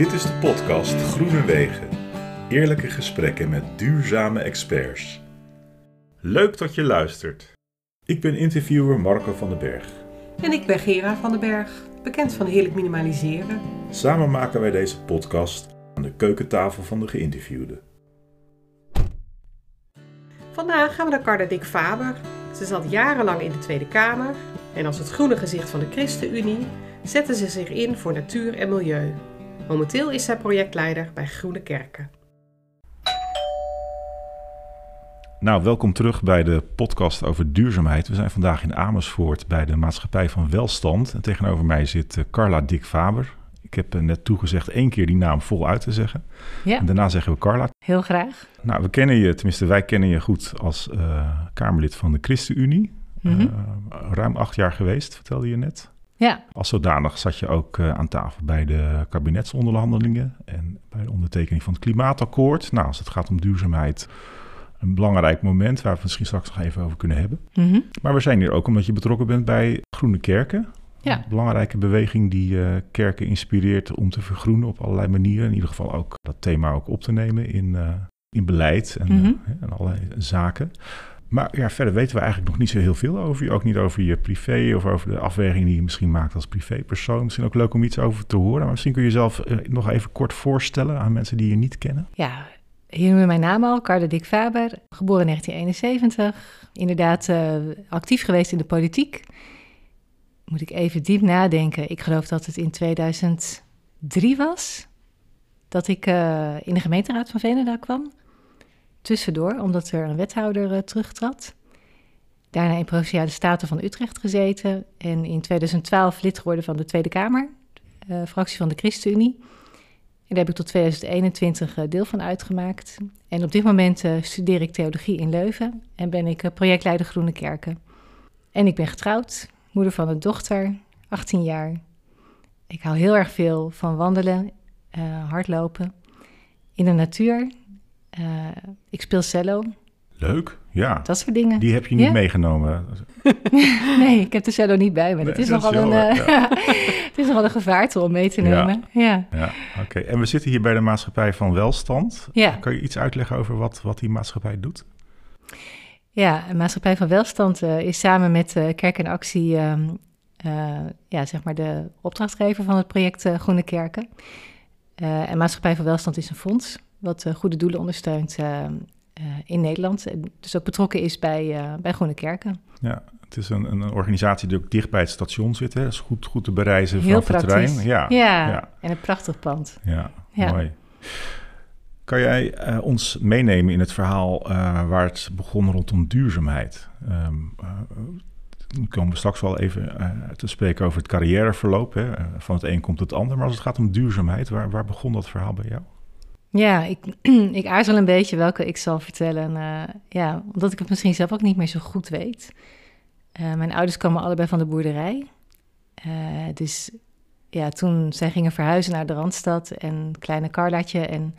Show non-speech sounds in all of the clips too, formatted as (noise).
Dit is de podcast Groene Wegen. Eerlijke gesprekken met duurzame experts. Leuk dat je luistert. Ik ben interviewer Marco van den Berg. En ik ben Gera van den Berg, bekend van Heerlijk Minimaliseren. Samen maken wij deze podcast aan de keukentafel van de geïnterviewde. Vandaag gaan we naar Carla Dick Faber. Ze zat jarenlang in de Tweede Kamer en als het groene gezicht van de ChristenUnie zette ze zich in voor natuur en milieu. Momenteel is zij projectleider bij Groene Kerken. Nou, welkom terug bij de podcast over duurzaamheid. We zijn vandaag in Amersfoort bij de Maatschappij van Welstand. En tegenover mij zit eh, Carla Dick Faber. Ik heb eh, net toegezegd één keer die naam vol uit te zeggen. Ja. En daarna zeggen we Carla. Heel graag. Nou, we kennen je, tenminste wij kennen je goed als uh, Kamerlid van de ChristenUnie. Mm -hmm. uh, ruim acht jaar geweest, vertelde je net. Ja. Als zodanig zat je ook uh, aan tafel bij de kabinetsonderhandelingen en bij de ondertekening van het klimaatakkoord. Nou, als het gaat om duurzaamheid, een belangrijk moment waar we het misschien straks nog even over kunnen hebben. Mm -hmm. Maar we zijn hier ook omdat je betrokken bent bij Groene Kerken. Ja. Een belangrijke beweging die uh, kerken inspireert om te vergroenen op allerlei manieren. In ieder geval ook dat thema ook op te nemen in, uh, in beleid en, Mhm. en allerlei zaken. Maar ja, verder weten we eigenlijk nog niet zo heel veel over je. Ook niet over je privé of over de afweging die je misschien maakt als privépersoon. Misschien ook leuk om iets over te horen. Maar misschien kun je jezelf eh, nog even kort voorstellen aan mensen die je niet kennen. Ja, hier noemen mijn naam al, Carla Dick Faber, geboren in 1971. Inderdaad uh, actief geweest in de politiek. Moet ik even diep nadenken. Ik geloof dat het in 2003 was dat ik uh, in de gemeenteraad van Venendaal kwam. Tussendoor, omdat er een wethouder uh, terugtrad. Daarna in Provinciale Staten van Utrecht gezeten. En in 2012 lid geworden van de Tweede Kamer, uh, fractie van de ChristenUnie. En daar heb ik tot 2021 uh, deel van uitgemaakt. En op dit moment studeer ik theologie in Leuven en ben ik projectleider Groene Kerken. En ik ben getrouwd, moeder van een dochter, 18 jaar. Ik hou heel erg veel van wandelen, hardlopen, in de natuur. Uh, ik speel cello. Leuk, ja. Dat soort dingen. Die heb je niet ja? meegenomen. (laughs) nee, ik heb de cello niet bij me. Nee, het, is dat nogal is een, uh, ja. (laughs) het is nogal een gevaarte om mee te nemen. Ja, ja. oké. En we zitten hier bij de Maatschappij van Welstand. Kan je iets uitleggen over wat, wat die maatschappij doet? Ja, de Maatschappij van Welstand uh, is samen met Kerk en Actie... Um, ja, zeg maar de opdrachtgever van het project Groene Kerken. en Maatschappij van Welstand is een fonds wat uh, goede doelen ondersteunt uh, uh, in Nederland. Dus ook betrokken is bij, bij Groene Kerken. Ja, het is een, een organisatie die ook dicht bij het station zit. Hè? Dat is goed, goed te bereizen Heel vanaf de trein. Ja, ja, ja, en een prachtig pand. Ja, ja. mooi. Kan jij ons meenemen in het verhaal waar het begon rondom duurzaamheid? Um, dan komen we straks wel even te spreken over het carrièreverloop. Hè? Van het een komt het ander. Maar als het gaat om duurzaamheid, waar, waar begon dat verhaal bij jou? Ja, ik, (clears throat) ik aarzel een beetje welke ik zal vertellen. Uh, ja, omdat ik het misschien zelf ook niet meer zo goed weet. Uh, mijn ouders kwamen allebei van de boerderij. Uh, dus ja, toen zij gingen verhuizen naar de Randstad en kleine Carlaatje en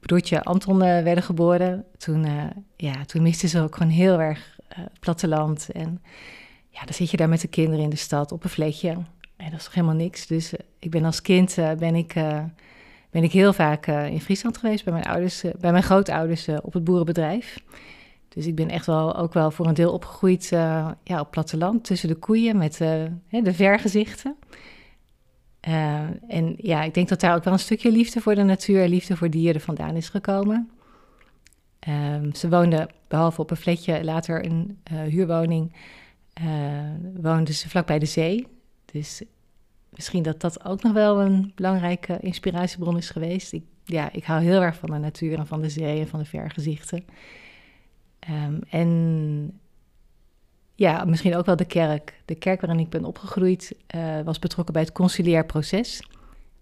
broertje Anton werden geboren. Toen, ja, toen misten ze ook gewoon heel erg het platteland. En ja, dan zit je daar met de kinderen in de stad op een vletje. En dat is toch helemaal niks. Dus ik ben als kind ben ik ben ik heel vaak uh, in Friesland geweest bij mijn ouders, uh, bij mijn grootouders uh, op het boerenbedrijf. Dus ik ben echt wel ook wel voor een deel opgegroeid ja, op platteland tussen de koeien met de vergezichten. en ja, ik denk dat daar ook wel een stukje liefde voor de natuur en liefde voor dieren vandaan is gekomen. Um, ze woonden, behalve op een fletje, later een huurwoning, woonden ze vlakbij de zee. Dus misschien dat dat ook nog wel een belangrijke inspiratiebron is geweest. Ik, ja, ik hou heel erg van de natuur en van de zee en van de vergezichten. Um, en ja, misschien ook wel de kerk. De kerk waarin ik ben opgegroeid uh, was betrokken bij het conciliair proces.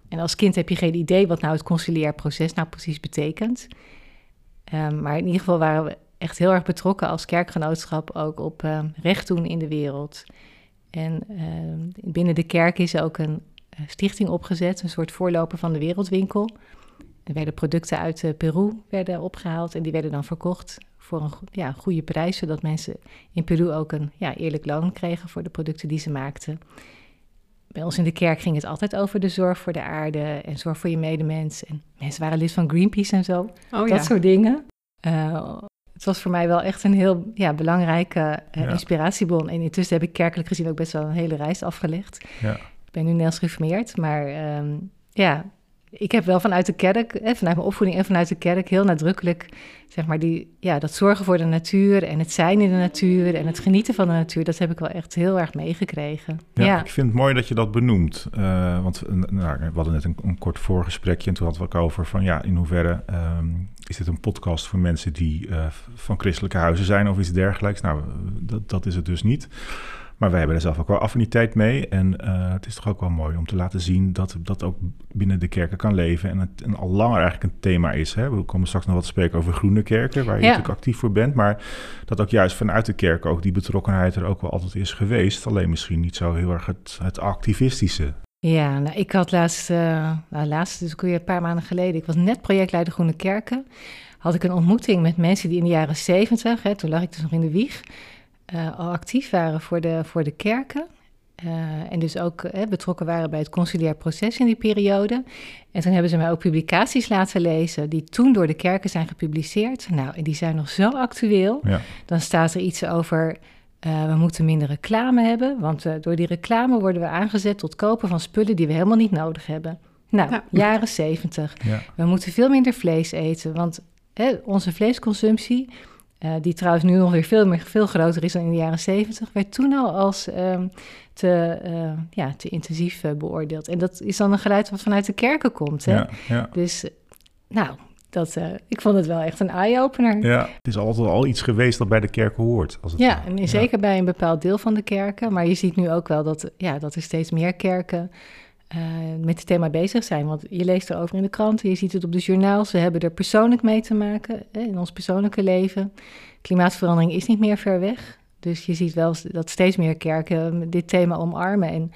En als kind heb je geen idee wat nou het conciliair proces nou precies betekent. Um, maar in ieder geval waren we echt heel erg betrokken als kerkgenootschap ook op um, recht doen in de wereld. En uh, binnen de kerk is ook een uh, stichting opgezet, een soort voorloper van de Wereldwinkel. Er werden producten uit uh, Peru werden opgehaald en die werden dan verkocht voor een ja, goede prijs, zodat mensen in Peru ook een ja, eerlijk loon kregen voor de producten die ze maakten. bij ons in de kerk ging het altijd over de zorg voor de aarde en zorg voor je medemens. En mensen waren lid van Greenpeace en zo. Oh dat soort dingen. Uh, het was voor mij wel echt een heel ja, belangrijke uh, Ja. inspiratiebron. En intussen heb ik kerkelijk gezien ook best wel een hele reis afgelegd. Ja. Ik ben nu Nederlands gereformeerd, maar ehm, ja, ik heb wel vanuit de kerk, eh, vanuit mijn opvoeding en vanuit de kerk heel nadrukkelijk, zeg maar, die, ja, dat zorgen voor de natuur en het zijn in de natuur en het genieten van de natuur, dat heb ik wel echt heel erg meegekregen. Ja, Ja, ik vind het mooi dat je dat benoemt. Eh, want eh, nou, we hadden net een, een kort voorgesprekje en toen hadden we het ook over van ja, in hoeverre ehm, is dit een podcast voor mensen die eh, van christelijke huizen zijn of iets dergelijks. Nou, dat, dat is het dus niet. Maar wij hebben er zelf ook wel affiniteit mee. En eh, het is toch ook wel mooi om te laten zien dat dat ook binnen de kerken kan leven. En het en al langer eigenlijk een thema is. Hè? We komen straks nog wat spreken over groene kerken, waar je Ja. natuurlijk actief voor bent. Maar dat ook juist vanuit de kerk ook die betrokkenheid er ook wel altijd is geweest. Alleen misschien niet zo heel erg het, het activistische. Ja, nou, ik had laatst, nou, laatst, dus een paar maanden geleden, ik was net projectleider Groene Kerken, had ik een ontmoeting met mensen die in de jaren zeventig, toen lag ik dus nog in de wieg, eh, al actief waren voor de, voor de kerken. Eh, en dus ook eh, betrokken waren bij het conciliair proces in die periode. En toen hebben ze mij ook publicaties laten lezen die toen door de kerken zijn gepubliceerd. Nou, en die zijn nog zo actueel. Ja, Dan staat er iets over. eh, we moeten minder reclame hebben, want eh, door die reclame worden we aangezet tot kopen van spullen die we helemaal niet nodig hebben. Nou, Ja. jaren zeventig. ja, We moeten veel minder vlees eten, want hè, onze vleesconsumptie, eh, die trouwens nu nog weer veel, meer, veel groter is dan in de jaren zeventig, werd toen al als ehm, te, eh, ja, te intensief eh, beoordeeld. En dat is dan een geluid wat vanuit de kerken komt. Hè? ja, ja. Dus, nou, dat, ik vond het wel echt een eye-opener. Ja, het is altijd al iets geweest dat bij de kerken hoort. Als het Ja, en zeker bij een bepaald deel van de kerken. Maar je ziet nu ook wel dat, ja, dat er steeds meer kerken eh, met het thema bezig zijn. Want je leest erover in de kranten, je ziet het op de journaals. We hebben er persoonlijk mee te maken hè, in ons persoonlijke leven. Klimaatverandering is niet meer ver weg. Dus je ziet wel dat steeds meer kerken dit thema omarmen. En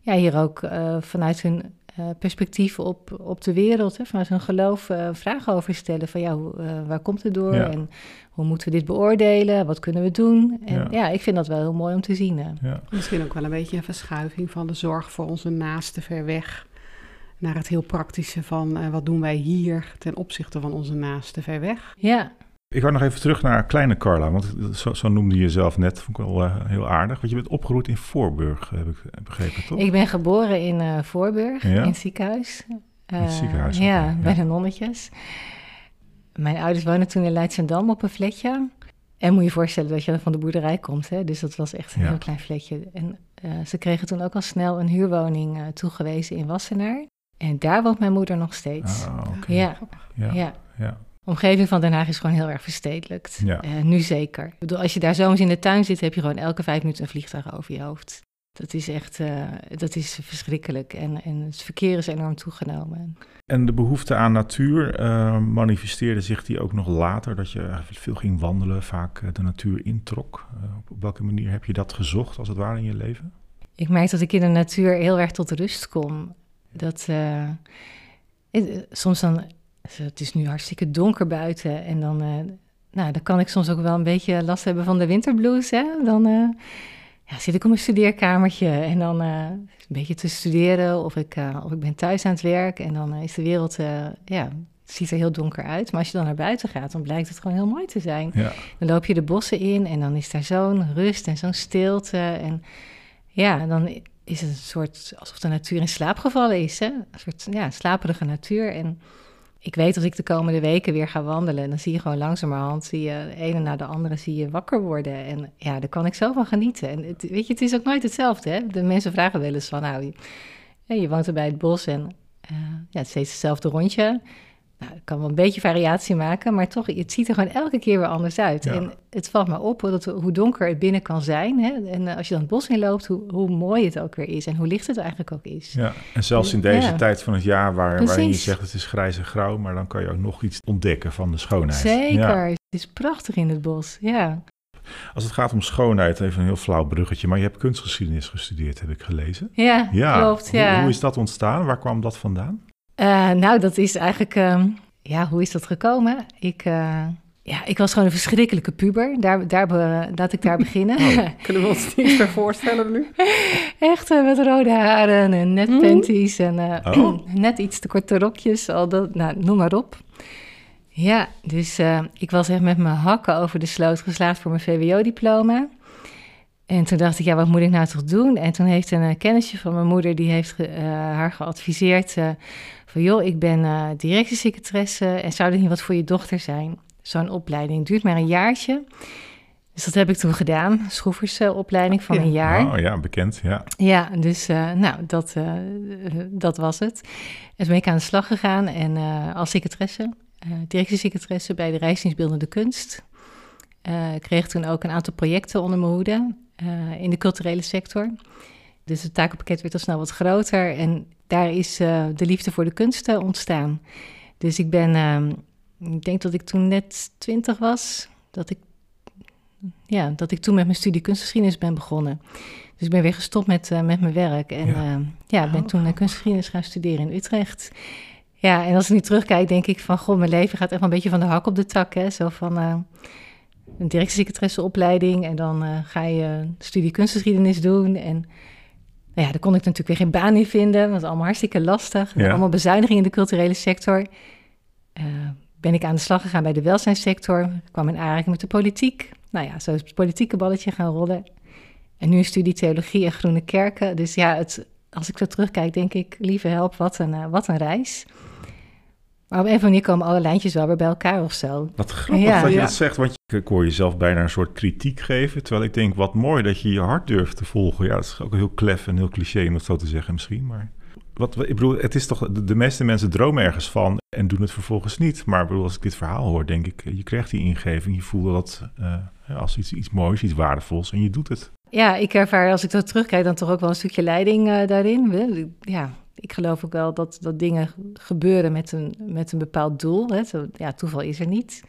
ja, hier ook eh, vanuit hun eh, perspectief op, op de wereld, hè, vanuit hun geloof, eh, vragen over stellen. Van ja, hoe, eh, waar komt het door? Ja. En hoe moeten we dit beoordelen? Wat kunnen we doen? En Ja. ja, ik vind dat wel heel mooi om te zien. Ja, Misschien ook wel een beetje een verschuiving van de zorg voor onze naasten ver weg. Naar het heel praktische van eh, wat doen wij hier ten opzichte van onze naasten ver weg. Ja, Ik wou nog even terug naar kleine Carla, want zo, zo noemde je jezelf net. Vond ik wel eh, heel aardig. Want je bent opgegroeid in Voorburg, heb ik begrepen, toch? ik ben geboren in eh, Voorburg, Ja. in het ziekenhuis. In het Eh, ziekenhuis, Ja, bij de nonnetjes. Mijn ouders woonden toen in Leidsendam op een flatje. En moet je je voorstellen dat je van de boerderij komt. Hè? Dus dat was echt een Ja. heel klein flatje. En ze kregen toen ook al snel een huurwoning toegewezen in Wassenaar. En daar woont mijn moeder nog steeds. Ah, oké. Ja, Ja, ja. Omgeving van Den Haag is gewoon heel erg verstedelijkt. Ja. Eh, nu zeker. Ik bedoel, als je daar zomers in de tuin zit, heb je gewoon elke vijf minuten een vliegtuig over je hoofd. Dat is echt, eh, dat is verschrikkelijk. En, en het verkeer is enorm toegenomen. En de behoefte aan natuur eh, manifesteerde zich die ook nog later, dat je veel ging wandelen, vaak de natuur introk. Op, welke manier heb je dat gezocht, als het ware, in je leven? Ik merk dat ik in de natuur heel erg tot rust kom. Dat soms dan, het is nu hartstikke donker buiten en dan, eh, nou, dan kan ik soms ook wel een beetje last hebben van de winterblues. Hè? Dan eh, ja, zit ik op mijn studeerkamertje en dan eh, een beetje te studeren of ik, of ik ben thuis aan het werk en dan is de wereld, ja, ziet er heel donker uit. Maar als je dan naar buiten gaat, dan blijkt het gewoon heel mooi te zijn. Ja, Dan loop je de bossen in en dan is daar zo'n rust en zo'n stilte. En ja, dan is het een soort alsof de natuur in slaap gevallen is. Hè? Een soort ja, slaperige natuur. En ik weet als ik de komende weken weer ga wandelen, dan zie je gewoon langzamerhand, zie je de ene na de andere zie je wakker worden. En ja, daar kan ik zo van genieten. En weet je, het is ook nooit hetzelfde. Hè? De mensen vragen wel eens van, nou, je, je woont er bij het bos en eh, ja, het is steeds hetzelfde rondje. Nou, ik kan wel een beetje variatie maken, maar toch, het ziet er gewoon elke keer weer anders uit. Ja. En het valt me op dat, hoe donker het binnen kan zijn. Hè? En eh, als je dan het bos in loopt, hoe, hoe mooi het ook weer is en hoe licht het eigenlijk ook is. ja. En zelfs in deze Ja. tijd van het jaar, waar, waarin je zegt het is grijs en grauw, maar dan kan je ook nog iets ontdekken van de schoonheid. Zeker, Ja. het is prachtig in het bos. Ja, Als het gaat om schoonheid, even een heel flauw bruggetje, maar je hebt kunstgeschiedenis gestudeerd, heb ik gelezen. ja, Ja, klopt. Hoe, Ja. hoe is dat ontstaan? Waar kwam dat vandaan? Eh, nou, dat is eigenlijk, ehm, ja, hoe is dat gekomen? Ik, eh, Ja, ik was gewoon een verschrikkelijke puber. Daar, daar, laat ik daar (laughs) beginnen. Oh. Kunnen we ons niet meer voorstellen nu? (laughs) Echt uh, met rode haren en net mm. panties en oh. (clears throat) net iets te korte rokjes. Al dat, nou, noem maar op. Ja, dus ik was echt met mijn hakken over de sloot geslaagd voor mijn VWO-diploma. En toen dacht ik, ja, wat moet ik nou toch doen? En toen heeft een kennisje van mijn moeder, die heeft haar geadviseerd... van, joh, ik ben directiesecretaresse en zou dit niet wat voor je dochter zijn? zo'n opleiding. Duurt maar een jaartje. Dus dat heb ik toen gedaan, schroeversopleiding van een jaar. Oh ja, bekend, ja. Ja, dus uh, nou, dat, uh, dat was het. En toen ben ik aan de slag gegaan en uh, als secretaresse, directiesecretaresse bij de Rijksdienstbeeldende Kunst. kreeg toen ook een aantal projecten onder mijn hoede in de culturele sector. Dus het takenpakket werd al snel wat groter en daar is de liefde voor de kunsten ontstaan. Dus ik ben ehm, ik denk dat ik toen net twintig was, dat ik, ja, dat ik toen met mijn studie kunstgeschiedenis ben begonnen. Dus ik ben weer gestopt met, uh, met mijn werk en ja, uh, ja ben toen uh, kunstgeschiedenis gaan studeren in Utrecht. Ja, en als ik nu terugkijk, denk ik van, goh, mijn leven gaat echt wel een beetje van de hak op de tak. Hè? Zo van een directiesecretaresseopleiding en dan ga je studie kunstgeschiedenis doen en... Nou ja, daar kon ik natuurlijk weer geen baan in vinden. Dat was allemaal hartstikke lastig. Ja. Allemaal bezuinigingen in de culturele sector ben ik aan de slag gegaan bij de welzijnssector. kwam in aanraking met de politiek. Nou ja, zo is het politieke balletje gaan rollen. En nu een studie theologie en groene kerken. Dus ja, het, als ik zo terugkijk, denk ik, lieve help, wat een, uh, wat een reis. Maar op een of andere manier komen alle lijntjes wel weer bij elkaar of zo. Wat grappig ja. dat je dat zegt, want ik hoor jezelf bijna een soort kritiek geven. Terwijl ik denk, wat mooi dat je je hart durft te volgen. Ja, dat is ook heel klef en heel cliché om dat zo te zeggen misschien, maar wat, ik bedoel, het is toch, de, meeste mensen dromen ergens van en doen het vervolgens niet. Maar bedoel, als ik dit verhaal hoor, denk ik, je krijgt die ingeving, je voelt dat uh, als iets, iets moois, iets waardevols en je doet het. Ja, ik ervaar als ik zo terugkijk dan toch ook wel een stukje leiding uh, daarin. Ja, ik geloof ook wel dat, dat dingen gebeuren met een, met een bepaald doel. Hè. Zo, ja, toeval is er niet.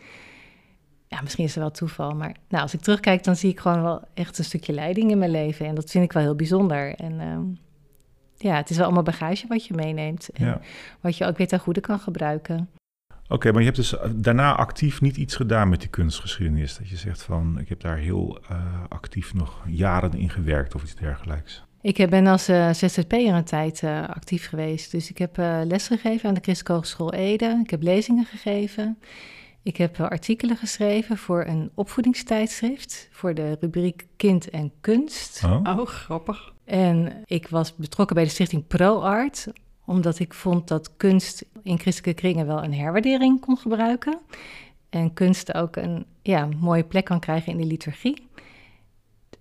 Ja, misschien is er wel toeval, maar nou, als ik terugkijk, dan zie ik gewoon wel echt een stukje leiding in mijn leven. En dat vind ik wel heel bijzonder. En uh, ja, het is wel allemaal bagage wat je meeneemt. En wat je ook weer ten goede kan gebruiken. Oké, maar je hebt dus eh, daarna actief niet iets gedaan met die kunstgeschiedenis. Dat je zegt van, ik heb daar heel uh, actief nog jaren in gewerkt of iets dergelijks. Ik ben als uh, ZZP'er een tijd uh, actief geweest. Dus ik heb uh, lesgegeven aan de Christelijke Hogeschool Ede. Ik heb lezingen gegeven. Ik heb artikelen geschreven voor een opvoedingstijdschrift. Voor de rubriek Kind en Kunst. Oh, oh grappig. En ik was betrokken bij de stichting ProArt, omdat ik vond dat kunst in christelijke kringen wel een herwaardering kon gebruiken. En kunst ook een ja, mooie plek kan krijgen in de liturgie.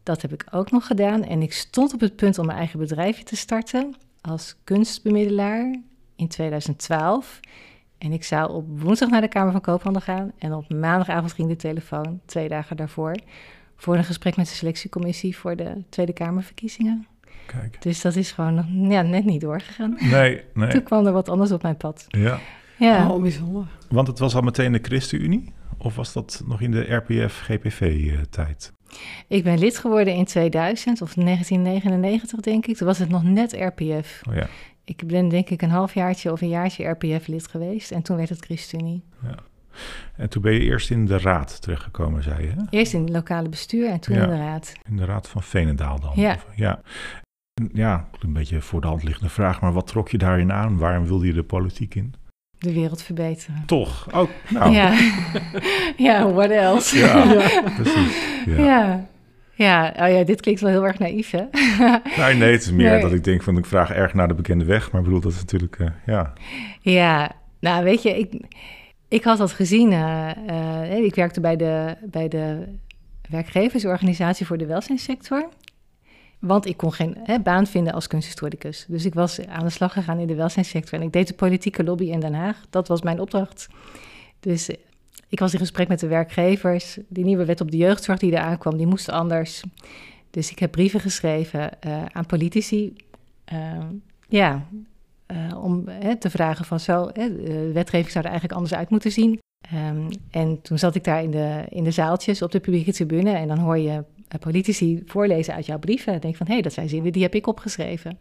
Dat heb ik ook nog gedaan. En ik stond op het punt om mijn eigen bedrijfje te starten als kunstbemiddelaar in 2012. En ik zou op woensdag naar de Kamer van Koophandel gaan. En op maandagavond ging de telefoon, twee dagen daarvoor, voor een gesprek met de selectiecommissie voor de Tweede Kamerverkiezingen. Kijk. Dus dat is gewoon ja, net niet doorgegaan. Nee, nee. Toen kwam er wat anders op mijn pad. Ja. Ja. Oh, bijzonder. Want het was al meteen de ChristenUnie? Of was dat nog in de RPF-GPV-tijd? Ik ben lid geworden in 2000 of 1999, denk ik. Toen was het nog net RPF. Oh ja. Ik ben denk ik een halfjaartje of een jaartje RPF-lid geweest. En toen werd het ChristenUnie. Ja. En toen ben je eerst in de raad terechtgekomen, zei je? Hè? Eerst in het lokale bestuur en toen in de raad. In de raad van Veenendaal dan? Ja. Ja. Ja, een beetje voor de hand liggende vraag, maar wat trok je daarin aan? Waarom wilde je de politiek in? De wereld verbeteren. Toch? Oh, nou. Ja, (laughs) ja what else? (laughs) Ja, precies. Ja. ja. Ja, oh ja, dit klinkt wel heel erg naïef, hè? (laughs) nee, nee, het is meer dat ik denk van ik vraag erg naar de bekende weg, maar ik bedoel, dat is natuurlijk, uh, ja. Ja, nou weet je, ik, ik had dat gezien. Uh, uh, ik werkte bij de, bij de werkgeversorganisatie voor de welzijnssector. Want ik kon geen hè, baan vinden als kunsthistoricus. Dus ik was aan de slag gegaan in de welzijnssector. En ik deed de politieke lobby in Den Haag. Dat was mijn opdracht. Dus eh, ik was in gesprek met de werkgevers. Die nieuwe wet op de jeugdzorg die eraan kwam, die moest anders. Dus ik heb brieven geschreven uh, aan politici. Uh, ja, uh, om te vragen van zo, de wetgeving zou er eigenlijk anders uit moeten zien. Um, en toen zat ik daar in de, in de zaaltjes op de publieke tribune en dan hoor je eh, politici voorlezen uit jouw brieven. denk van, hé, hey, dat zijn zinnen die heb ik opgeschreven.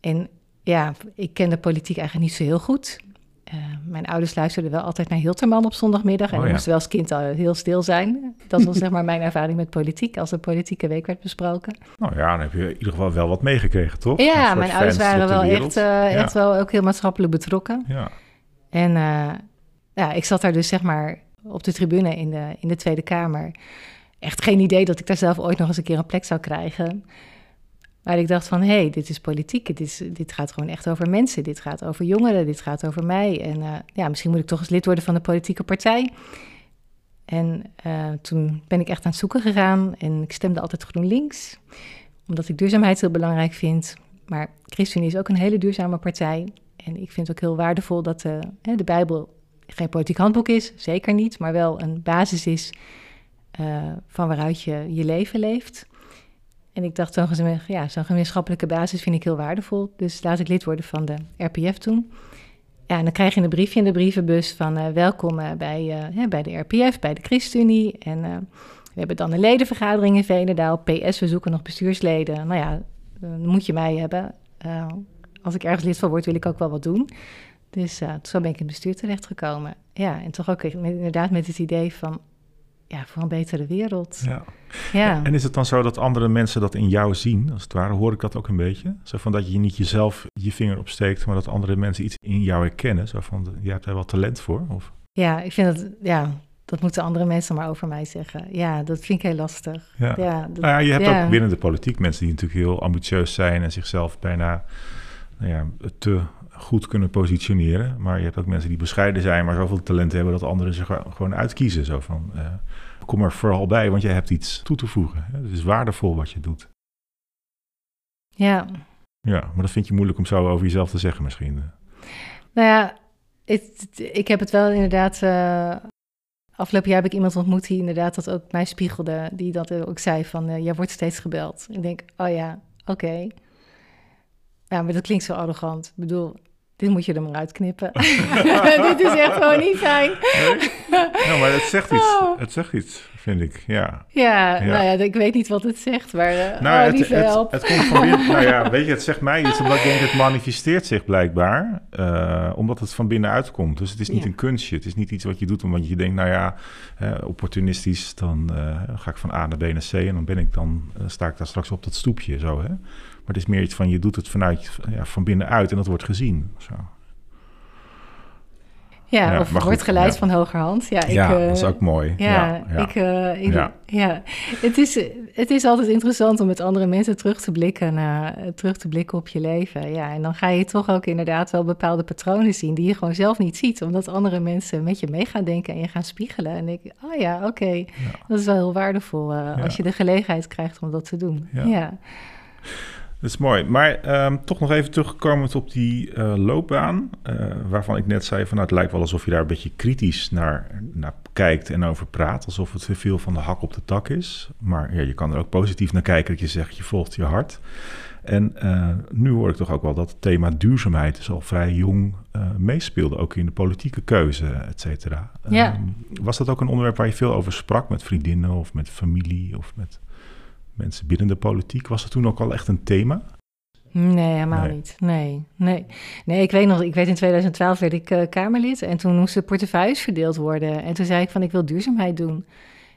En ja, ik ken de politiek eigenlijk niet zo heel goed. Eh, mijn ouders luisterden wel altijd naar Hilterman op zondagmiddag. En Oh, ik ja. moest wel als kind al heel stil zijn. Dat was zeg maar (laughs) mijn ervaring met politiek, als de politieke week werd besproken. Nou ja, dan heb je in ieder geval wel wat meegekregen, toch? Ja, mijn ouders waren wel wereld. echt, eh, echt wel ook heel maatschappelijk betrokken. Ja, En eh, ja, ik zat daar dus zeg maar op de tribune in de, in de Tweede Kamer. Echt geen idee dat ik daar zelf ooit nog eens een keer een plek zou krijgen. Maar ik dacht van, hé, hey, dit is politiek. Dit, dit gaat gewoon echt over mensen. Dit gaat over jongeren. Dit gaat over mij. En eh, ja, misschien moet ik toch eens lid worden van de politieke partij. En eh, toen ben ik echt aan het zoeken gegaan. En ik stemde altijd GroenLinks. Omdat ik duurzaamheid heel belangrijk vind. Maar ChristenUnie is ook een hele duurzame partij. En ik vind het ook heel waardevol dat de, hè, de Bijbel geen politiek handboek is. Zeker niet. Maar wel een basis is eh, van waaruit je je leven leeft. En ik dacht, zo'n ja, zo'n gemeenschappelijke basis vind ik heel waardevol. Dus laat ik lid worden van de RPF toen. Ja, en dan krijg je een briefje in de brievenbus van eh, welkom eh, bij, bij de RPF, bij de ChristenUnie. En we hebben dan een ledenvergadering in Veenendaal. PS, we zoeken nog bestuursleden. Nou ja, dan moet je mij hebben. Als ik ergens lid van word, wil ik ook wel wat doen. Dus zo ben ik in het bestuur terechtgekomen. Ja, en toch ook inderdaad met het idee van... ja, voor een betere wereld. ja. Ja. En is het dan zo dat andere mensen dat in jou zien, als het ware? Hoor ik dat ook een beetje? Zo van dat je niet jezelf je vinger opsteekt, maar dat andere mensen iets in jou herkennen. Zo van, jij hebt daar wel talent voor? Of? Ja, ik vind dat, ja, dat moeten andere mensen maar over mij zeggen. Ja, dat vind ik heel lastig. Ja. Ja, dat- Nou ja, je hebt ja. ook binnen de politiek mensen die natuurlijk heel ambitieus zijn en zichzelf bijna nou ja, te goed kunnen positioneren. Maar je hebt ook mensen die bescheiden zijn, maar zoveel talent hebben dat anderen zich gewoon uitkiezen. Zo van, eh, kom er vooral bij, want jij hebt iets toe te voegen. Het is waardevol wat je doet. ja. Ja, maar dat vind je moeilijk om zo over jezelf te zeggen misschien. Nou ja, het, ik heb het wel inderdaad. eh, afgelopen jaar heb ik iemand ontmoet die inderdaad dat ook mij spiegelde. Die dat ook zei van, eh, jij wordt steeds gebeld. Ik denk, oh ja, oké. Ja, maar dat klinkt zo arrogant. Ik bedoel, dit moet je er maar uitknippen. (laughs) (laughs) dit is echt gewoon niet fijn. Ja, maar het zegt iets. Oh. Het zegt iets, vind ik. Ja. Ja, Ja. nou ja, ik weet niet wat het zegt, maar eh Nou, oh, het, het, het komt van binnen. (laughs) nou ja, weet je, het zegt mij iets, omdat ik denk het manifesteert zich blijkbaar, eh, omdat het van binnenuit komt. Dus het is niet Ja. een kunstje. Het is niet iets wat je doet omdat je denkt, nou ja, opportunistisch, dan eh, ga ik van A naar B naar C en dan ben ik dan, sta ik daar straks op dat stoepje zo. Hè? Maar het is meer iets van, je doet het vanuit, ja, van binnenuit en dat wordt gezien. Zo. Ja, Ja, of goed, wordt geleid ja. van hogerhand. Ja, ik, ja, eh, dat is ook mooi. Ja, ja, ja. Ik, eh, ik- Ja. Het, is, het is altijd interessant om met andere mensen terug te blikken, naar, terug te blikken op je leven. Ja, en dan ga je toch ook inderdaad wel bepaalde patronen zien die je gewoon zelf niet ziet, omdat andere mensen met je mee gaan denken en je gaan spiegelen. En ik, oh ja, oké, dat is wel heel waardevol eh, als je de gelegenheid krijgt om dat te doen. Ja. Dat is mooi. Maar ehm, toch nog even terugkomend op die eh, loopbaan. eh, waarvan ik net zei: van nou, het lijkt wel alsof je daar een beetje kritisch naar, naar kijkt en over praat. Alsof het te veel van de hak op de tak is. Maar ja, je kan er ook positief naar kijken dat je zegt: je volgt je hart. En eh, nu hoor ik toch ook wel dat het thema duurzaamheid dus al vrij jong meespeelde. Ook in de politieke keuze, et cetera. Ja. Ehm, was dat ook een onderwerp waar je veel over sprak met vriendinnen of met familie of met mensen binnen de politiek? Was het toen ook al echt een thema? Nee, helemaal Nee. niet. Nee, nee. Nee, ik weet nog, ik weet in 2012 werd ik eh, Kamerlid en toen moesten portefeuilles verdeeld worden. En toen zei ik van, ik wil duurzaamheid doen.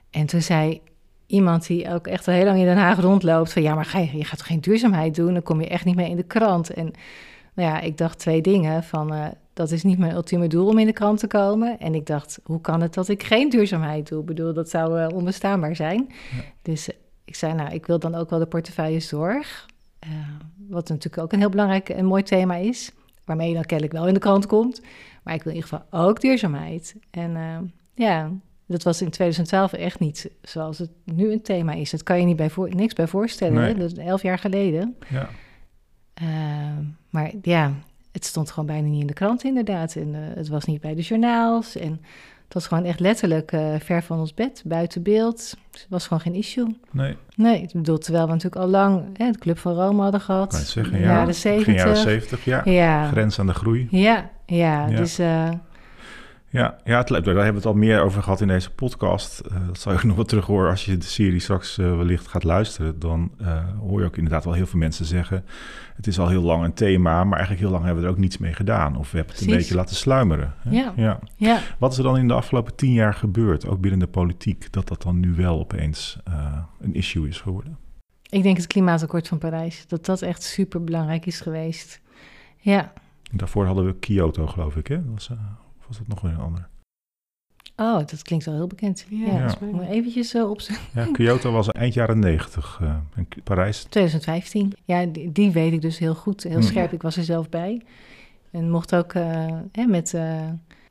En toen zei iemand die ook echt al heel lang in Den Haag rondloopt van, ja, maar ga je, je gaat toch geen duurzaamheid doen? Dan kom je echt niet mee in de krant. En nou ja, ik dacht twee dingen van, eh, dat is niet mijn ultieme doel om in de krant te komen. En ik dacht, hoe kan het dat ik geen duurzaamheid doe? Ik bedoel, dat zou eh, onbestaanbaar zijn. Dus ik zei, nou, ik wil dan ook wel de portefeuille zorg. Eh, wat natuurlijk ook een heel belangrijk en mooi thema is. Waarmee je dan kennelijk wel in de krant komt. Maar ik wil in ieder geval ook duurzaamheid. En eh, ja, dat was in 2012 echt niet zoals het nu een thema is. Dat kan je niet bij voor, niks bij voorstellen. Nee. Dat is elf jaar geleden. Ja. Eh, maar ja, het stond gewoon bijna niet in de krant inderdaad. En het was niet bij de journaals. En het was gewoon echt letterlijk eh, ver van ons bed, buiten beeld. Dus het was gewoon geen issue. Nee, Nee, ik bedoel, terwijl we natuurlijk al lang hè, de Club van Rome hadden gehad. kan je het zeggen. in de Ja, jaren begin 70. jaren 70, ja. Ja. Grens aan de groei. Ja, ja, Ja. dus eh, Ja, ja het, daar hebben we het al meer over gehad in deze podcast. Uh, dat zal je ook nog wel terug horen als je de serie straks uh, wellicht gaat luisteren. Dan uh, hoor je ook inderdaad wel heel veel mensen zeggen... het is al heel lang een thema, maar eigenlijk heel lang hebben we er ook niets mee gedaan. Of we hebben het een beetje laten sluimeren. Ja. ja. Ja. Wat is er dan in de afgelopen tien jaar gebeurd, ook binnen de politiek... dat dat dan nu wel opeens een issue is geworden? Ik denk het klimaatakkoord van Parijs. Dat dat echt super belangrijk is geweest. Ja. Daarvoor hadden we Kyoto, geloof ik, hè? Dat was, of was dat nog weer een ander? Oh, dat klinkt wel heel bekend. Ja, ja. ja. eventjes uh, opzoeken. Ja, Kyoto was eind jaren 90 uh, en Parijs? 2015. Ja, die, die, weet ik dus heel goed, heel hmm. scherp. Ik was er zelf bij. En mocht ook uh, hè, met uh,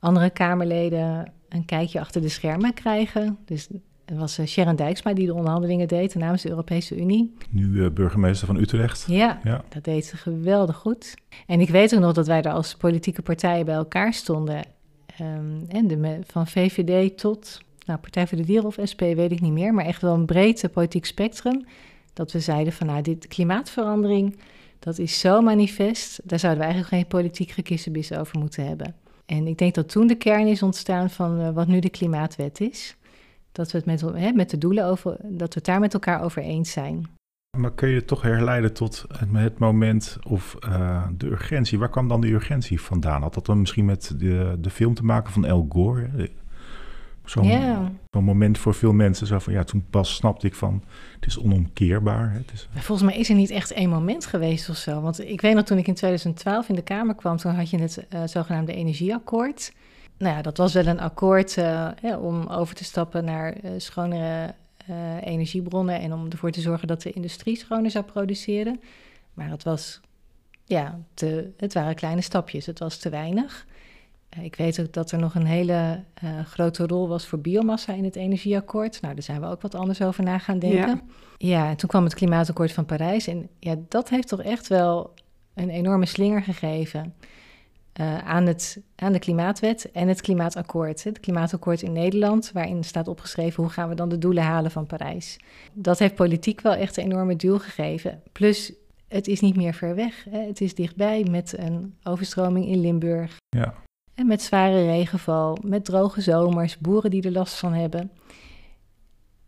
andere Kamerleden een kijkje achter de schermen krijgen. Dus het was Sharon Dijksma die de onderhandelingen deed namens de Europese Unie. Nu burgemeester van Utrecht. Ja, ja, dat deed ze geweldig goed. En ik weet ook nog dat wij er als politieke partijen bij elkaar stonden Um, en van VVD tot nou, Partij voor de Dieren of SP, weet ik niet meer, maar echt wel een breed politiek spectrum. Dat we zeiden van nou, dit klimaatverandering, dat is zo manifest, daar zouden we eigenlijk geen politiek gekissenbis over moeten hebben. En ik denk dat toen de kern is ontstaan van uh, wat nu de klimaatwet is. Dat we het met, hè, met de doelen over, dat we het daar met elkaar over eens zijn. Maar kun je toch herleiden tot het moment of uh, de urgentie? Waar kwam dan de urgentie vandaan? Had dat dan misschien met de, de film te maken van El Gore? Zo'n yeah. moment voor veel mensen. Zo van, ja, toen pas snapte ik van, het is onomkeerbaar. Het is... Volgens mij is er niet echt één moment geweest of zo. Want ik weet nog, toen ik in 2012 in de Kamer kwam... toen had je het uh, zogenaamde energieakkoord. Nou ja, dat was wel een akkoord uh, om over te stappen naar schonere uh, energiebronnen en om ervoor te zorgen dat de industrie schoner zou produceren. Maar het was, ja, te, het waren kleine stapjes, het was te weinig. Uh, ik weet ook dat er nog een hele uh, grote rol was voor biomassa in het energieakkoord. Nou, daar zijn we ook wat anders over na gaan denken. Ja. ja, en toen kwam het klimaatakkoord van Parijs. En ja, dat heeft toch echt wel een enorme slinger gegeven. Uh, aan, het, aan de klimaatwet en het klimaatakkoord. Het klimaatakkoord in Nederland, waarin staat opgeschreven hoe gaan we dan de doelen halen van Parijs. Dat heeft politiek wel echt een enorme duw gegeven. Plus, het is niet meer ver weg. Hè. Het is dichtbij met een overstroming in Limburg. Ja. En met zware regenval, met droge zomers, boeren die er last van hebben.